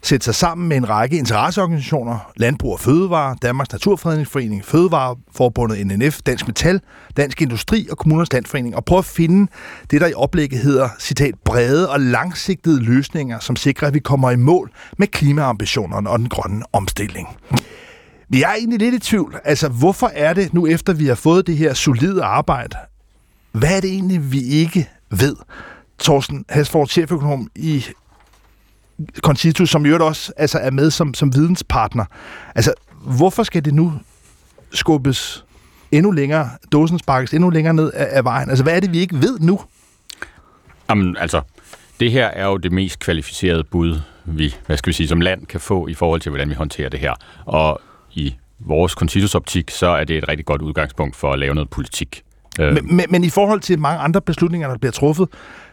sætte sig sammen med en række interesseorganisationer, Landbrug og Fødevare, Danmarks Naturfredningsforening, Fødevareforbundet NNF, Dansk Metal, Dansk Industri og Kommunernes Landforening, og prøve at finde det, der i oplægget hedder, citat, brede og langsigtede løsninger, som sikrer, at vi kommer i mål med klimaambitionerne og den grønne omstilling. Vi er egentlig lidt i tvivl. Altså, hvorfor er det nu, efter vi har fået det her solide arbejde, hvad er det egentlig, vi ikke ved? Thorsten Hasford, cheføkonom i Concito, som jo også altså, er med som, som videnspartner. Altså, hvorfor skal det nu skubbes endnu længere, dåsen sparkes endnu længere ned af, af vejen? Altså, hvad er det, vi ikke ved nu? Jamen, altså, det her er jo det mest kvalificerede bud, vi, hvad skal vi sige, som land kan få i forhold til, hvordan vi håndterer det her. Og i vores Constitus-optik, så er det et rigtig godt udgangspunkt for at lave noget politik. Øh. Men, men, men i forhold til mange andre beslutninger, der bliver truffet,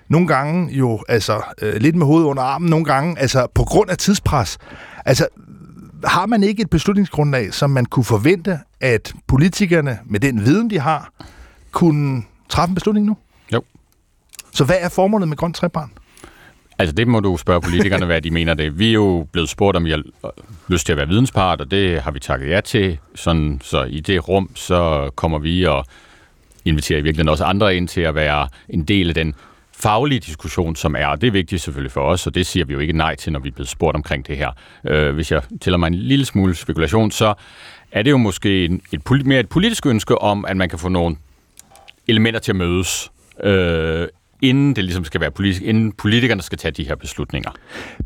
nogle gange jo altså øh, lidt med hovedet under armen, nogle gange altså på grund af tidspres. Altså har man ikke et beslutningsgrundlag, som man kunne forvente, at politikerne med den viden, de har, kunne træffe en beslutning nu? Jo. Så hvad er formålet med grøn trepart? Altså det må du spørge politikerne, hvad de mener det. Vi er jo blevet spurgt, om vi har lyst til at være videnspart, og det har vi takket ja til. Sådan, så i det rum, så kommer vi og inviterer i virkeligheden også andre ind til at være en del af den faglige diskussion, som er, og det er vigtigt selvfølgelig for os, og det siger vi jo ikke nej til, når vi er blevet spurgt omkring det her. Øh, hvis jeg tæller mig en lille smule spekulation, så er det jo måske en, et, mere et politisk ønske om, at man kan få nogle elementer til at mødes, øh, inden det ligesom skal være politisk, inden politikerne skal tage de her beslutninger.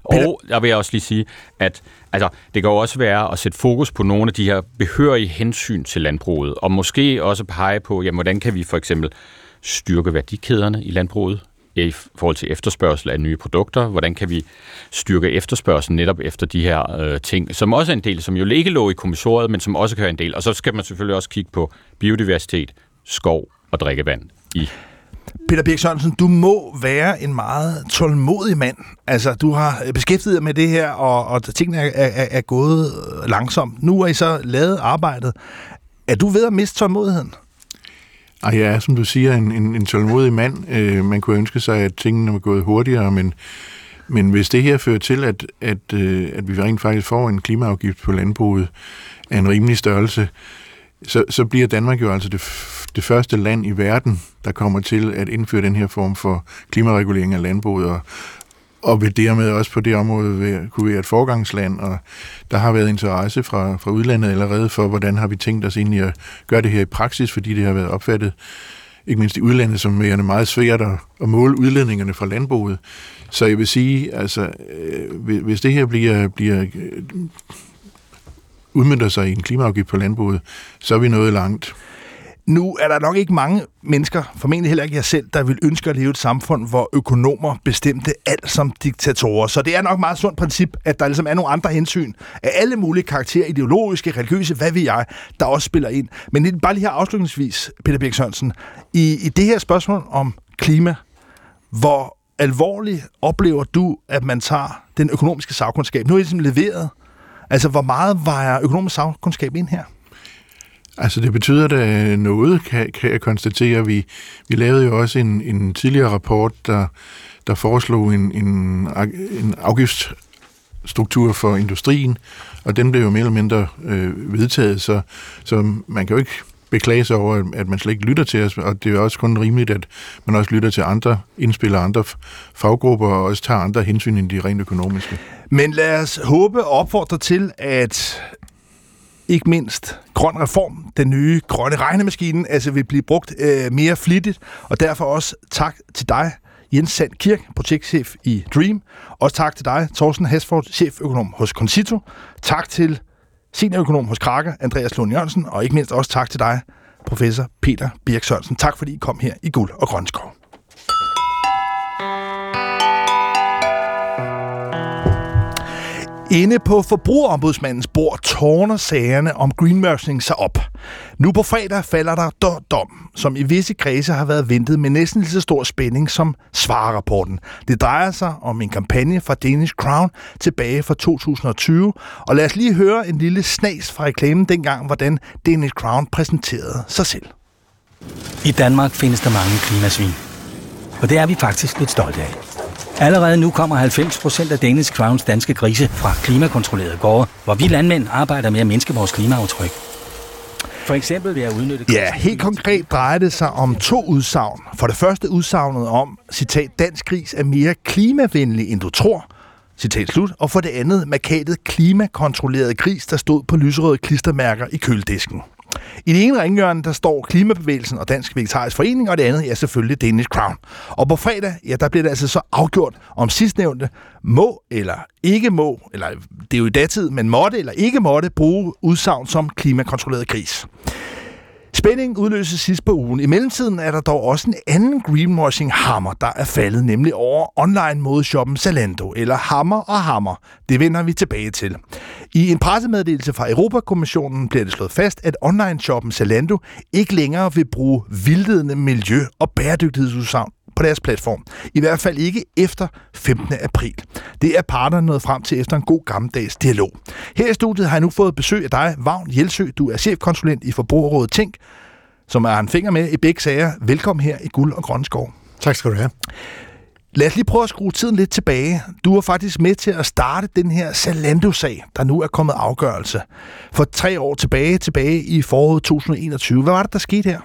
Og der vil jeg også lige sige, at altså, det kan jo også være at sætte fokus på nogle af de her behørige hensyn til landbruget, og måske også pege på, jamen, hvordan kan vi for eksempel styrke værdikæderne i landbruget, i forhold til efterspørgsel af nye produkter? Hvordan kan vi styrke efterspørgselen netop efter de her øh, ting, som også er en del, som jo ikke lå i kommissoriet, men som også kan være en del. Og så skal man selvfølgelig også kigge på biodiversitet, skov og drikkevand i Peter Birk Sørensen, du må være en meget tålmodig mand. Altså, du har beskæftiget dig med det her, og, og tingene er, er, er gået langsomt. Nu er I så lavet arbejdet. Er du ved at miste tålmodigheden? Ej, jeg er, som du siger, en, en, en tålmodig mand. Øh, man kunne ønske sig, at tingene var gået hurtigere, men, men hvis det her fører til, at, at, øh, at vi rent faktisk får en klimaafgift på landbruget af en rimelig størrelse, så, så bliver Danmark jo altså det, det første land i verden, der kommer til at indføre den her form for klimaregulering af landbruget, og, og vil dermed også på det område være, kunne være et forgangsland, og der har været interesse fra, fra udlandet allerede for, hvordan har vi tænkt os egentlig at gøre det her i praksis, fordi det har været opfattet, ikke mindst i udlandet, som er meget svært at, at måle udledningerne fra landbruget. Så jeg vil sige, altså, øh, hvis det her bliver, bliver øh, udmyndter sig i en klimaafgift på landbruget, så er vi nået langt. Nu er der nok ikke mange mennesker, formentlig heller ikke jeg selv, der vil ønske at leve et samfund, hvor økonomer bestemte alt som diktatorer. Så det er nok et meget sundt princip, at der ligesom er nogle andre hensyn af alle mulige karakterer, ideologiske, religiøse, hvad vi jeg, der også spiller ind. Men bare lige her afslutningsvis, Peter Birk Sørensen, i, i det her spørgsmål om klima, hvor alvorligt oplever du, at man tager den økonomiske sagkundskab? Nu er det ligesom leveret. Altså, hvor meget vejer økonomisk sagkundskab ind her? Altså det betyder da øh, noget, kan, kan jeg konstatere. Vi, vi lavede jo også en, en tidligere rapport, der, der foreslog en, en, en afgiftsstruktur for industrien, og den blev jo mere eller mindre øh, vedtaget, så, så man kan jo ikke beklage sig over, at man slet ikke lytter til os, og det er også kun rimeligt, at man også lytter til andre indspiller andre faggrupper, og også tager andre hensyn end de rent økonomiske. Men lad os håbe og opfordre til, at ikke mindst grøn reform, den nye grønne regnemaskine, altså vil blive brugt øh, mere flittigt, og derfor også tak til dig, Jens Sand Kirk, projektchef i Dream. Også tak til dig, Thorsten Hasford, cheføkonom hos Concito. Tak til seniorøkonom hos Krakker, Andreas Lund Jørgensen, og ikke mindst også tak til dig, professor Peter Birk Sørensen. Tak fordi I kom her i Guld og Grønskov. Inde på forbrugerombudsmandens bord tårner sagerne om greenwashing sig op. Nu på fredag falder der dom, som i visse kredse har været ventet med næsten lige så stor spænding som svarerapporten. Det drejer sig om en kampagne fra Danish Crown tilbage fra 2020. Og lad os lige høre en lille snas fra reklamen dengang, hvordan Danish Crown præsenterede sig selv. I Danmark findes der mange klimasvin. Og det er vi faktisk lidt stolte af. Allerede nu kommer 90 procent af Danish Crowns danske grise fra klimakontrollerede gårde, hvor vi landmænd arbejder med at mindske vores klimaaftryk. For eksempel ved at udnytte... Ja, helt konkret drejer det sig om to udsagn. For det første udsagnet om, citat, dansk gris er mere klimavenlig, end du tror, citat slut. Og for det andet, markatet klimakontrolleret gris, der stod på lyserøde klistermærker i køledisken. I det ene ringhjørne, der står Klimabevægelsen og Dansk Vegetarisk Forening, og det andet er selvfølgelig Danish Crown. Og på fredag, ja, der bliver det altså så afgjort, om sidstnævnte må eller ikke må, eller det er jo i datid, men måtte eller ikke måtte bruge udsagn som klimakontrolleret gris. Spændingen udløses sidst på ugen. I mellemtiden er der dog også en anden greenwashing-hammer, der er faldet, nemlig over online modeshoppen Zalando, eller Hammer og Hammer. Det vender vi tilbage til. I en pressemeddelelse fra Europakommissionen bliver det slået fast, at online-shoppen Zalando ikke længere vil bruge vildledende miljø- og bæredygtighedsudsagn på deres platform. I hvert fald ikke efter 15. april. Det er parterne nået frem til efter en god gammeldags dialog. Her i studiet har jeg nu fået besøg af dig, Vagn Jelsø. Du er chefkonsulent i Forbrugerrådet Tænk, som er en finger med i begge sager. Velkommen her i Guld og Grønne Skov. Tak skal du have. Lad os lige prøve at skrue tiden lidt tilbage. Du var faktisk med til at starte den her Zalando-sag, der nu er kommet afgørelse. For tre år tilbage, tilbage i foråret 2021. Hvad var det, der skete her?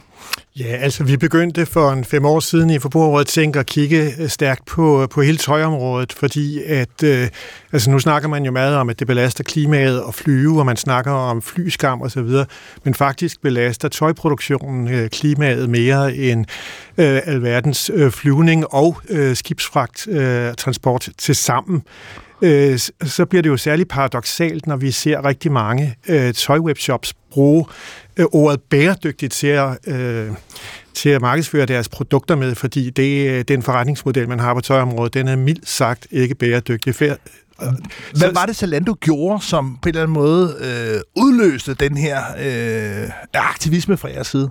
Ja, altså vi begyndte for en fem år siden i Forbrugerrådet Tænk at kigge øh, stærkt på, øh, på hele tøjområdet, fordi at, øh, altså nu snakker man jo meget om, at det belaster klimaet og flyve, og man snakker om flyskam og så videre, men faktisk belaster tøjproduktionen øh, klimaet mere end øh, alverdens øh, flyvning og øh, skibsfragt øh, transport til sammen øh, så bliver det jo særligt paradoxalt, når vi ser rigtig mange øh, tøjwebshops bruge øh, ordet bæredygtigt til at, øh, til at markedsføre deres produkter med, fordi det, øh, den forretningsmodel, man har på tøjområdet, den er mildt sagt ikke bæredygtig. Hvad var det, Zalando gjorde, som på en eller anden måde øh, udløste den her øh, aktivisme fra jeres side?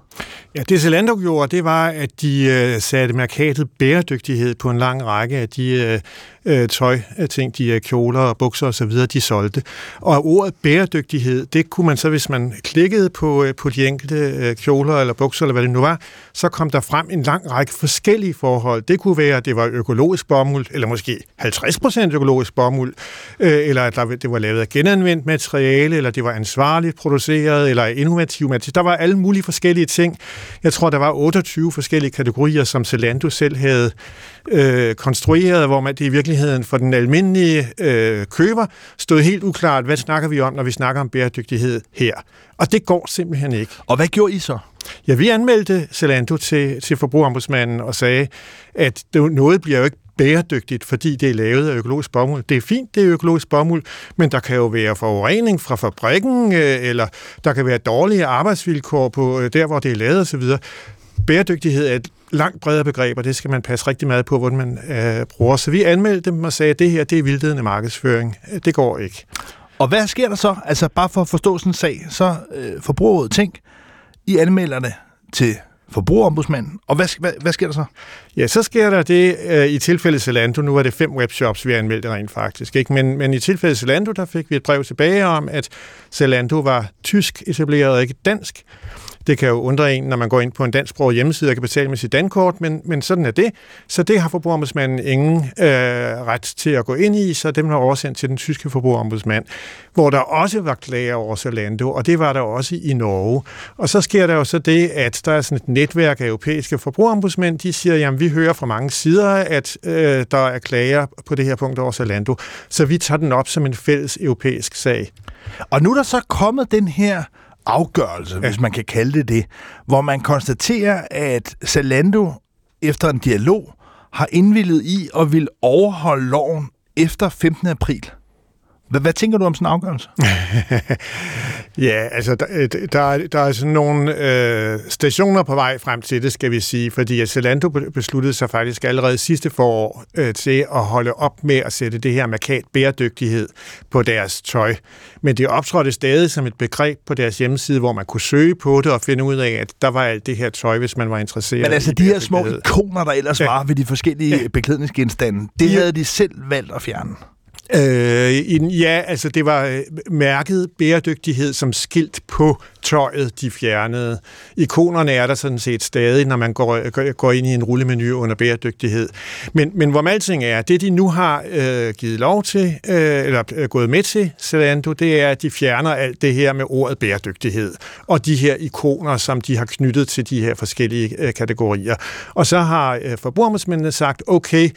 Ja, det Zalando gjorde, det var, at de øh, satte markedet bæredygtighed på en lang række af de øh, øh, tøj, øh, ting, de er kjoler og bukser osv., de solgte. Og ordet bæredygtighed, det kunne man så, hvis man klikkede på, øh, på de enkelte øh, kjoler eller bukser, eller hvad det nu var, så kom der frem en lang række forskellige forhold. Det kunne være, at det var økologisk bomuld, eller måske 50% økologisk bomuld, øh, eller at der, det var lavet af genanvendt materiale, eller det var ansvarligt produceret, eller innovativt materiale. Der var alle mulige forskellige ting. Jeg tror, der var 28 forskellige kategorier, som Zalando selv havde øh, konstrueret, hvor man det i virkeligheden for den almindelige øh, køber stod helt uklart, hvad snakker vi om, når vi snakker om bæredygtighed her. Og det går simpelthen ikke. Og hvad gjorde I så? Ja, vi anmeldte Zalando til, til forbrugerombudsmanden og sagde, at det, noget bliver jo ikke bæredygtigt, fordi det er lavet af økologisk bomuld. Det er fint, det er økologisk bomuld, men der kan jo være forurening fra fabrikken, øh, eller der kan være dårlige arbejdsvilkår på øh, der, hvor det er lavet osv. Bæredygtighed er et langt bredere begreb, og det skal man passe rigtig meget på, hvordan man øh, bruger. Så vi anmeldte dem og sagde, at det her det er vildledende markedsføring. Det går ikke. Og hvad sker der så? Altså bare for at forstå sådan en sag, så øh, forbrugerrådet tænk, I anmelderne til forbrugerombudsmanden. Og hvad, hvad, hvad sker der så? Ja, så sker der det øh, i tilfældet Zalando. Nu er det fem webshops, vi har anmeldt rent faktisk. Ikke? Men, men i tilfældet Zalando, der fik vi et brev tilbage om, at Zalando var tysk etableret og ikke dansk. Det kan jo undre en, når man går ind på en dansk hjemmeside og kan betale med sit dankort, men, men sådan er det. Så det har forbrugerombudsmanden ingen øh, ret til at gå ind i, så dem har oversendt til den tyske forbrugerombudsmand, hvor der også var klager over Zalando, og det var der også i Norge. Og så sker der jo så det, at der er sådan et netværk af europæiske forbrugerombudsmænd, de siger, jamen vi hører fra mange sider, at øh, der er klager på det her punkt over Zalando, så vi tager den op som en fælles europæisk sag. Og nu er der så kommet den her afgørelse, hvis man kan kalde det det, hvor man konstaterer, at Zalando efter en dialog har indvillet i og vil overholde loven efter 15. april. Hvad, hvad tænker du om sådan en afgørelse? ja, altså, der, øh, der, der er sådan nogle øh, stationer på vej frem til det, skal vi sige, fordi Zalando besluttede sig faktisk allerede sidste forår øh, til at holde op med at sætte det her markat bæredygtighed på deres tøj. Men det optrådte stadig som et begreb på deres hjemmeside, hvor man kunne søge på det og finde ud af, at der var alt det her tøj, hvis man var interesseret Men altså, de her små ikoner, der ellers ja. var ved de forskellige ja. beklædningsgenstande, det ja. havde de selv valgt at fjerne. Øh, ja, altså det var øh, mærket bæredygtighed som skilt på tøjet, de fjernede. Ikonerne er der sådan set stadig, når man går, øh, går ind i en rullemenu under bæredygtighed. Men, men hvor alting er, det de nu har øh, givet lov til, øh, eller øh, gået med til, Zalando, det er, at de fjerner alt det her med ordet bæredygtighed, og de her ikoner, som de har knyttet til de her forskellige øh, kategorier. Og så har øh, forbrugermændene sagt, okay,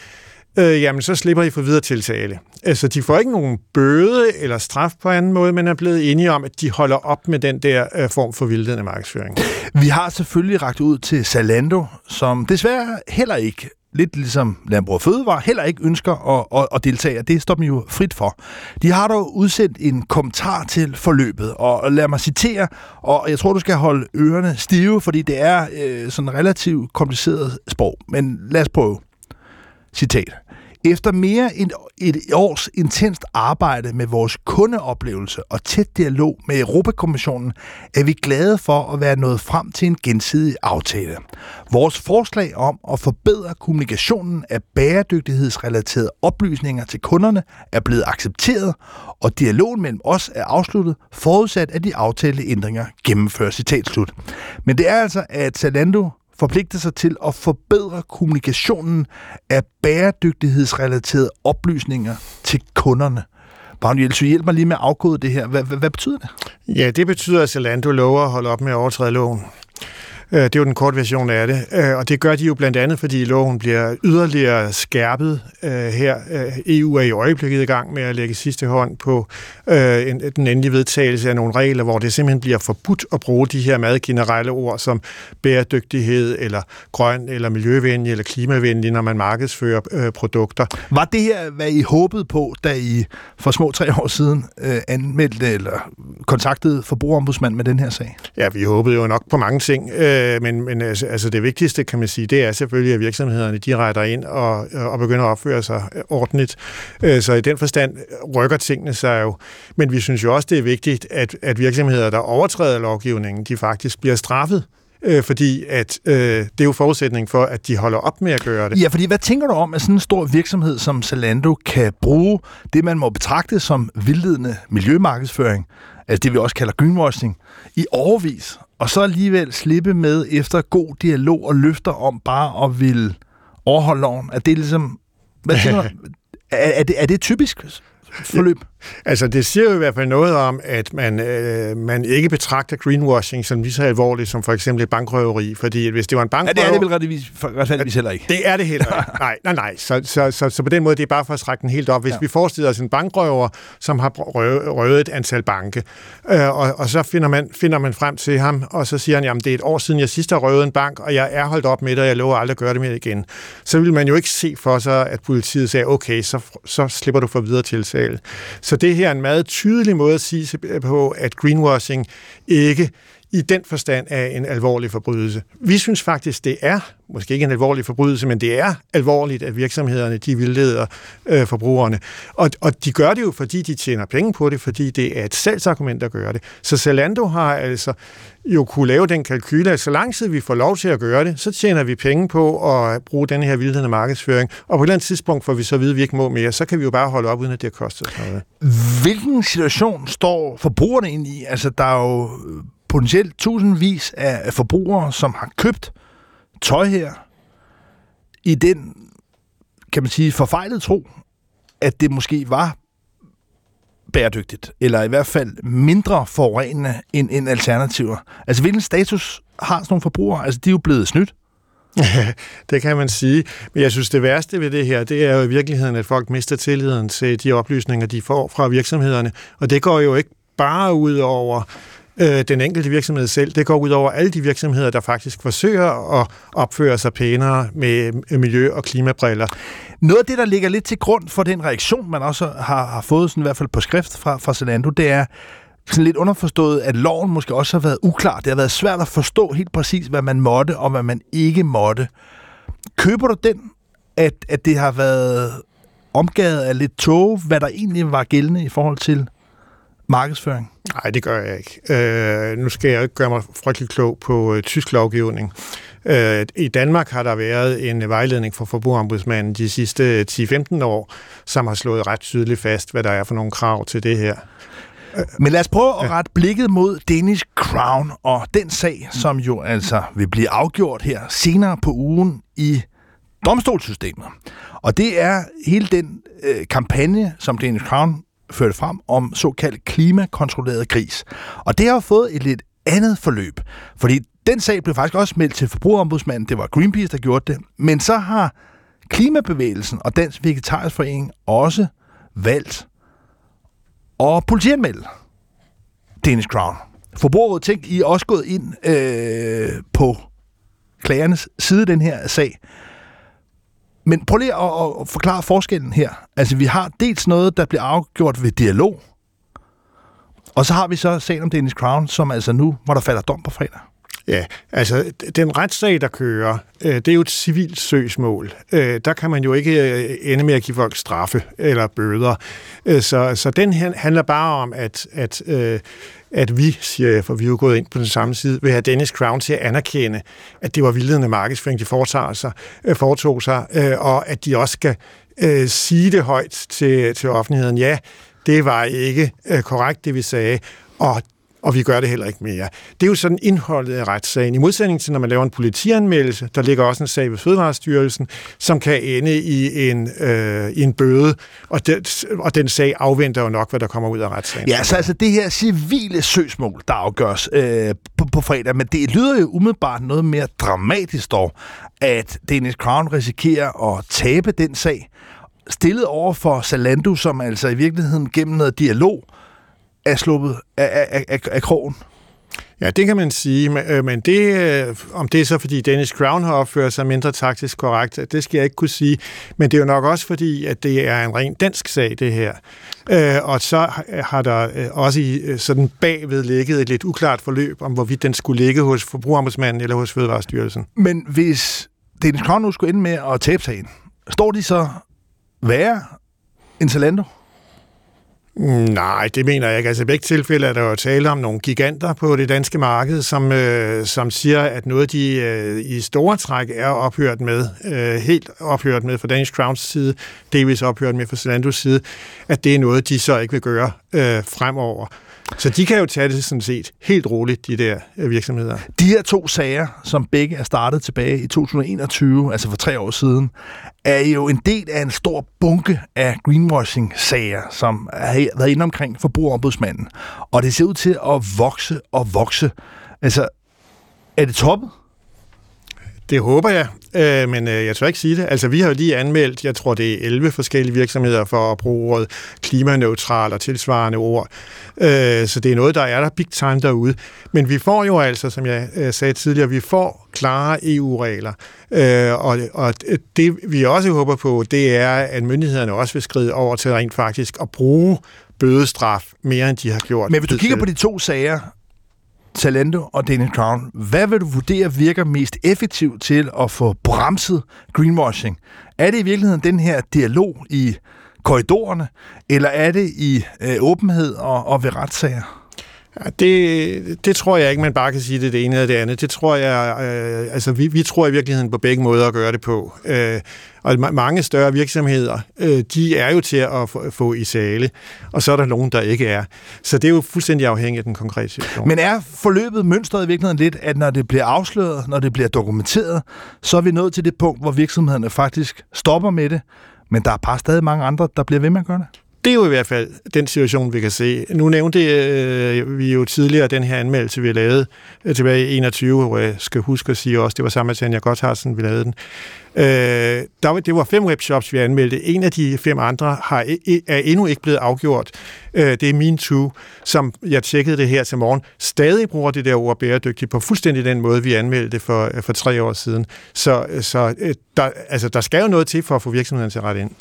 øh, jamen så slipper I for videre tiltale. Altså, de får ikke nogen bøde eller straf på anden måde, men er blevet enige om, at de holder op med den der øh, form for vildledende markedsføring. Vi har selvfølgelig ragt ud til Zalando, som desværre heller ikke lidt ligesom Landbrug Fødevare, heller ikke ønsker at, at, at deltage, det står dem jo frit for. De har dog udsendt en kommentar til forløbet, og lad mig citere, og jeg tror, du skal holde ørerne stive, fordi det er øh, sådan relativt kompliceret sprog, men lad os prøve. Citat. Efter mere end et års intenst arbejde med vores kundeoplevelse og tæt dialog med Europakommissionen, er vi glade for at være nået frem til en gensidig aftale. Vores forslag om at forbedre kommunikationen af bæredygtighedsrelaterede oplysninger til kunderne er blevet accepteret, og dialogen mellem os er afsluttet, forudsat at de aftalte ændringer gennemføres. Citat slut. Men det er altså, at Zalando forpligtet sig til at forbedre kommunikationen af bæredygtighedsrelaterede oplysninger til kunderne. Bavn Jelsu, hjælp mig lige med at afkode det her. Hvad, hvad, hvad betyder det? Ja, det betyder, at Zalando lover at holde op med at overtræde loven. Øh, det er jo den korte version af det, øh, og det gør de jo blandt andet, fordi loven bliver yderligere skærpet øh, her. EU er i øjeblikket i gang med at lægge sidste hånd på den endelige vedtagelse af nogle regler, hvor det simpelthen bliver forbudt at bruge de her meget generelle ord som bæredygtighed, eller grøn, eller miljøvenlig, eller klimavenlig, når man markedsfører produkter. Var det her, hvad I håbede på, da I for små tre år siden anmeldte eller kontaktede forbrugerombudsmand med den her sag? Ja, vi håbede jo nok på mange ting. Øh, Øh, men men altså, altså det vigtigste, kan man sige, det er selvfølgelig, at virksomhederne de retter ind og, øh, og begynder at opføre sig øh, ordentligt. Øh, så i den forstand rykker tingene sig jo. Men vi synes jo også, det er vigtigt, at, at virksomheder, der overtræder lovgivningen, de faktisk bliver straffet øh, fordi at øh, det er jo forudsætning for, at de holder op med at gøre det. Ja, fordi hvad tænker du om, at sådan en stor virksomhed som Zalando kan bruge det, man må betragte som vildledende miljømarkedsføring, altså det vi også kalder greenwashing, i overvis, og så alligevel slippe med efter god dialog og løfter om bare at ville overholde loven? Er det ligesom... Hvad? Er, er, det, er det typisk forløb? Altså, det siger jo i hvert fald noget om, at man, øh, man ikke betragter greenwashing som lige så alvorligt som for eksempel et bankrøveri, fordi hvis det var en bankrøver... Ja, det er det vel retfærdigvis, retfærdigvis heller ikke. Det er det heller ikke. Nej, nej, nej. Så, så, så, så på den måde, det er bare for at strække den helt op. Hvis ja. vi forestiller os en bankrøver, som har røvet et antal banke, øh, og, og så finder man, finder man frem til ham, og så siger han, jamen det er et år siden, jeg sidst har røvet en bank, og jeg er holdt op med det, og jeg lover aldrig at gøre det mere igen. Så vil man jo ikke se for sig, at politiet sagde, okay, så, så slipper du for videre tiltale. Så det her er en meget tydelig måde at sige på, at greenwashing ikke i den forstand er en alvorlig forbrydelse. Vi synes faktisk, det er, måske ikke en alvorlig forbrydelse, men det er alvorligt, at virksomhederne de vildleder øh, forbrugerne. Og, og de gør det jo, fordi de tjener penge på det, fordi det er et salgsargument, der gør det. Så Zalando har altså jo kunne lave den kalkyle, at så lang tid vi får lov til at gøre det, så tjener vi penge på at bruge den her vildledende markedsføring. Og på et eller andet tidspunkt får vi så at vide, at vi ikke må mere. Så kan vi jo bare holde op, uden at det koster noget. Hvilken situation står forbrugerne ind i? Altså, der er jo potentielt tusindvis af forbrugere, som har købt tøj her i den, kan man sige, forfejlede tro, at det måske var bæredygtigt, eller i hvert fald mindre forurenende end, end alternativer. Altså, hvilken status har sådan nogle forbrugere? Altså, de er jo blevet snydt. det kan man sige. Men jeg synes, det værste ved det her, det er jo i virkeligheden, at folk mister tilliden til de oplysninger, de får fra virksomhederne. Og det går jo ikke bare ud over øh, den enkelte virksomhed selv. Det går ud over alle de virksomheder, der faktisk forsøger at opføre sig pænere med miljø- og klimabriller. Noget af det, der ligger lidt til grund for den reaktion, man også har, har fået sådan i hvert fald på skrift fra, fra Zalando, det er sådan lidt underforstået, at loven måske også har været uklar. Det har været svært at forstå helt præcis, hvad man måtte og hvad man ikke måtte. Køber du den, at, at det har været omgavet af lidt tog, hvad der egentlig var gældende i forhold til markedsføring? Nej, det gør jeg ikke. Øh, nu skal jeg ikke gøre mig frygtelig klog på øh, tysk lovgivning. Øh, I Danmark har der været en vejledning for forbrugerombudsmanden de sidste 10-15 år, som har slået ret tydeligt fast, hvad der er for nogle krav til det her. Men lad os prøve at rette blikket mod Danish Crown og den sag, som jo altså vil blive afgjort her senere på ugen i domstolssystemet. Og det er hele den øh, kampagne, som Danish Crown førte frem om såkaldt klimakontrolleret gris. Og det har fået et lidt andet forløb, fordi den sag blev faktisk også meldt til forbrugerombudsmanden. Det var Greenpeace, der gjorde det. Men så har Klimabevægelsen og Dansk Vegetarisk Forening også valgt at politianmelde Danish Crown. Forbrugerrådet tænk, I er også gået ind øh, på klagernes side den her sag. Men prøv lige at, at forklare forskellen her. Altså, vi har dels noget, der bliver afgjort ved dialog, og så har vi så sagen om Dennis Crown, som altså nu, hvor der falder dom på fredag. Ja, altså den retssag, der kører, øh, det er jo et civilt søgsmål. Øh, der kan man jo ikke øh, ende med at give folk straffe eller bøder. Øh, så, så den handler bare om, at, at, øh, at vi, siger jeg, for vi er jo gået ind på den samme side, vil have Dennis Crown til at anerkende, at det var vildledende markedsføring, de foretager sig, øh, foretog sig, øh, og at de også skal øh, sige det højt til, til offentligheden. Ja, det var ikke korrekt, det vi sagde, og og vi gør det heller ikke mere. Det er jo sådan indholdet af retssagen. I modsætning til, når man laver en politianmeldelse, der ligger også en sag ved Fødevarestyrelsen, som kan ende i en, øh, i en bøde, og den, og den sag afventer jo nok, hvad der kommer ud af retssagen. Ja, så altså det her civile søgsmål, der afgøres øh, på, på fredag, men det lyder jo umiddelbart noget mere dramatisk dog, at Dennis Crown risikerer at tabe den sag, stillet over for Zalando, som altså i virkeligheden gennem noget dialog er sluppet af, af, af, af krogen. Ja, det kan man sige, men øh, det, øh, om det er så fordi Dennis Crown har opført sig mindre taktisk korrekt, det skal jeg ikke kunne sige, men det er jo nok også fordi, at det er en ren dansk sag, det her. Øh, og så har der også i sådan bagved ligget et lidt uklart forløb om, hvorvidt den skulle ligge hos Forbrugerombudsmanden eller hos Fødevarestyrelsen. Men hvis Dennis Crown nu skulle ende med at tabe sagen, står de så værre end Zalando? Nej, det mener jeg ikke. Altså i begge tilfælde er der jo tale om nogle giganter på det danske marked, som, øh, som siger, at noget de øh, i store træk er ophørt med, øh, helt ophørt med fra Danish Crowns side, delvis ophørt med fra Zalandos side, at det er noget, de så ikke vil gøre øh, fremover. Så de kan jo tage det sådan set helt roligt, de der øh, virksomheder. De her to sager, som begge er startet tilbage i 2021, altså for tre år siden, er jo en del af en stor bunke af greenwashing-sager, som har været inde omkring forbrugerombudsmanden. Og det ser ud til at vokse og vokse. Altså, er det toppet? Det håber jeg, øh, men øh, jeg tør ikke sige det. Altså, vi har jo lige anmeldt, jeg tror, det er 11 forskellige virksomheder for at bruge ordet klimaneutral og tilsvarende ord. Øh, så det er noget, der er der big time derude. Men vi får jo altså, som jeg øh, sagde tidligere, vi får klare EU-regler. Øh, og, og det, vi også håber på, det er, at myndighederne også vil skride over til rent faktisk at bruge bødestraf mere, end de har gjort. Men hvis du kigger på de to sager, Talento og Daniel Crown. Hvad vil du vurdere virker mest effektivt til at få bremset greenwashing? Er det i virkeligheden den her dialog i korridorerne, eller er det i øh, åbenhed og, og ved retssager? Ja, det, det tror jeg ikke, man bare kan sige det, det ene eller det andet. Det tror jeg, øh, altså vi, vi tror i virkeligheden på begge måder at gøre det på. Øh, og mange større virksomheder, øh, de er jo til at få, få i sale, og så er der nogen, der ikke er. Så det er jo fuldstændig afhængigt af den konkrete situation. Men er forløbet mønstret i virkeligheden lidt, at når det bliver afsløret, når det bliver dokumenteret, så er vi nået til det punkt, hvor virksomhederne faktisk stopper med det, men der er bare stadig mange andre, der bliver ved med at gøre det? Det er jo i hvert fald den situation, vi kan se. Nu nævnte øh, vi jo tidligere den her anmeldelse, vi lavede øh, tilbage i 21, hvor jeg skal huske at sige også, det var sammen med Tanja Gotthardsen, vi lavede den. Øh, der var, det var fem webshops, vi anmeldte. En af de fem andre har, e, e, er endnu ikke blevet afgjort. Øh, det er min to, som jeg tjekkede det her til morgen, stadig bruger det der ord bæredygtigt på fuldstændig den måde, vi anmeldte det for, øh, for tre år siden. Så, øh, så øh, der, altså, der skal jo noget til for at få virksomheden til at ret ind.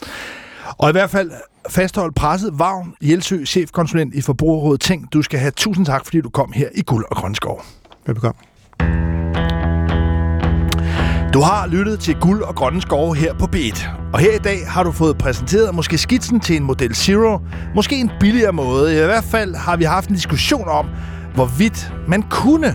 Og i hvert fald fasthold presset. Vagn Jelsø, chefkonsulent i Forbrugerrådet Tænk. Du skal have tusind tak, fordi du kom her i Guld og Grønskov. Velbekomme. Du har lyttet til Guld og Grønne Skove her på B1. Og her i dag har du fået præsenteret måske skitsen til en Model Zero. Måske en billigere måde. I hvert fald har vi haft en diskussion om, hvorvidt man kunne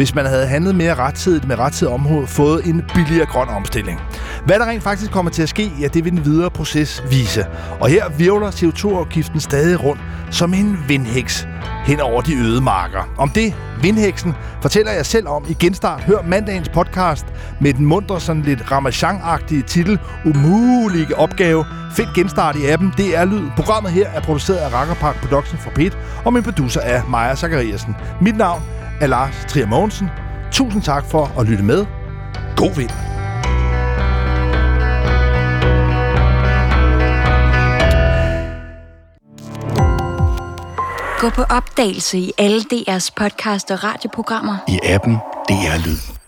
hvis man havde handlet mere rettidigt med rettidig område, fået en billigere grøn omstilling. Hvad der rent faktisk kommer til at ske, ja, det vil den videre proces vise. Og her virvler CO2-afgiften stadig rundt som en vindhæks hen over de øde marker. Om det, vindheksen, fortæller jeg selv om i genstart. Hør mandagens podcast med den mundre, sådan lidt ramachan titel Umulige opgave. Find genstart i appen. Det er Lyd. Programmet her er produceret af Rakkerpark Production for Pit, og min producer er Maja Zachariasen. Mit navn er Lars Trier Mogensen. Tusind tak for at lytte med. God vind! Gå på opdagelse i alle DR's podcast og radioprogrammer. I appen DR Lyd.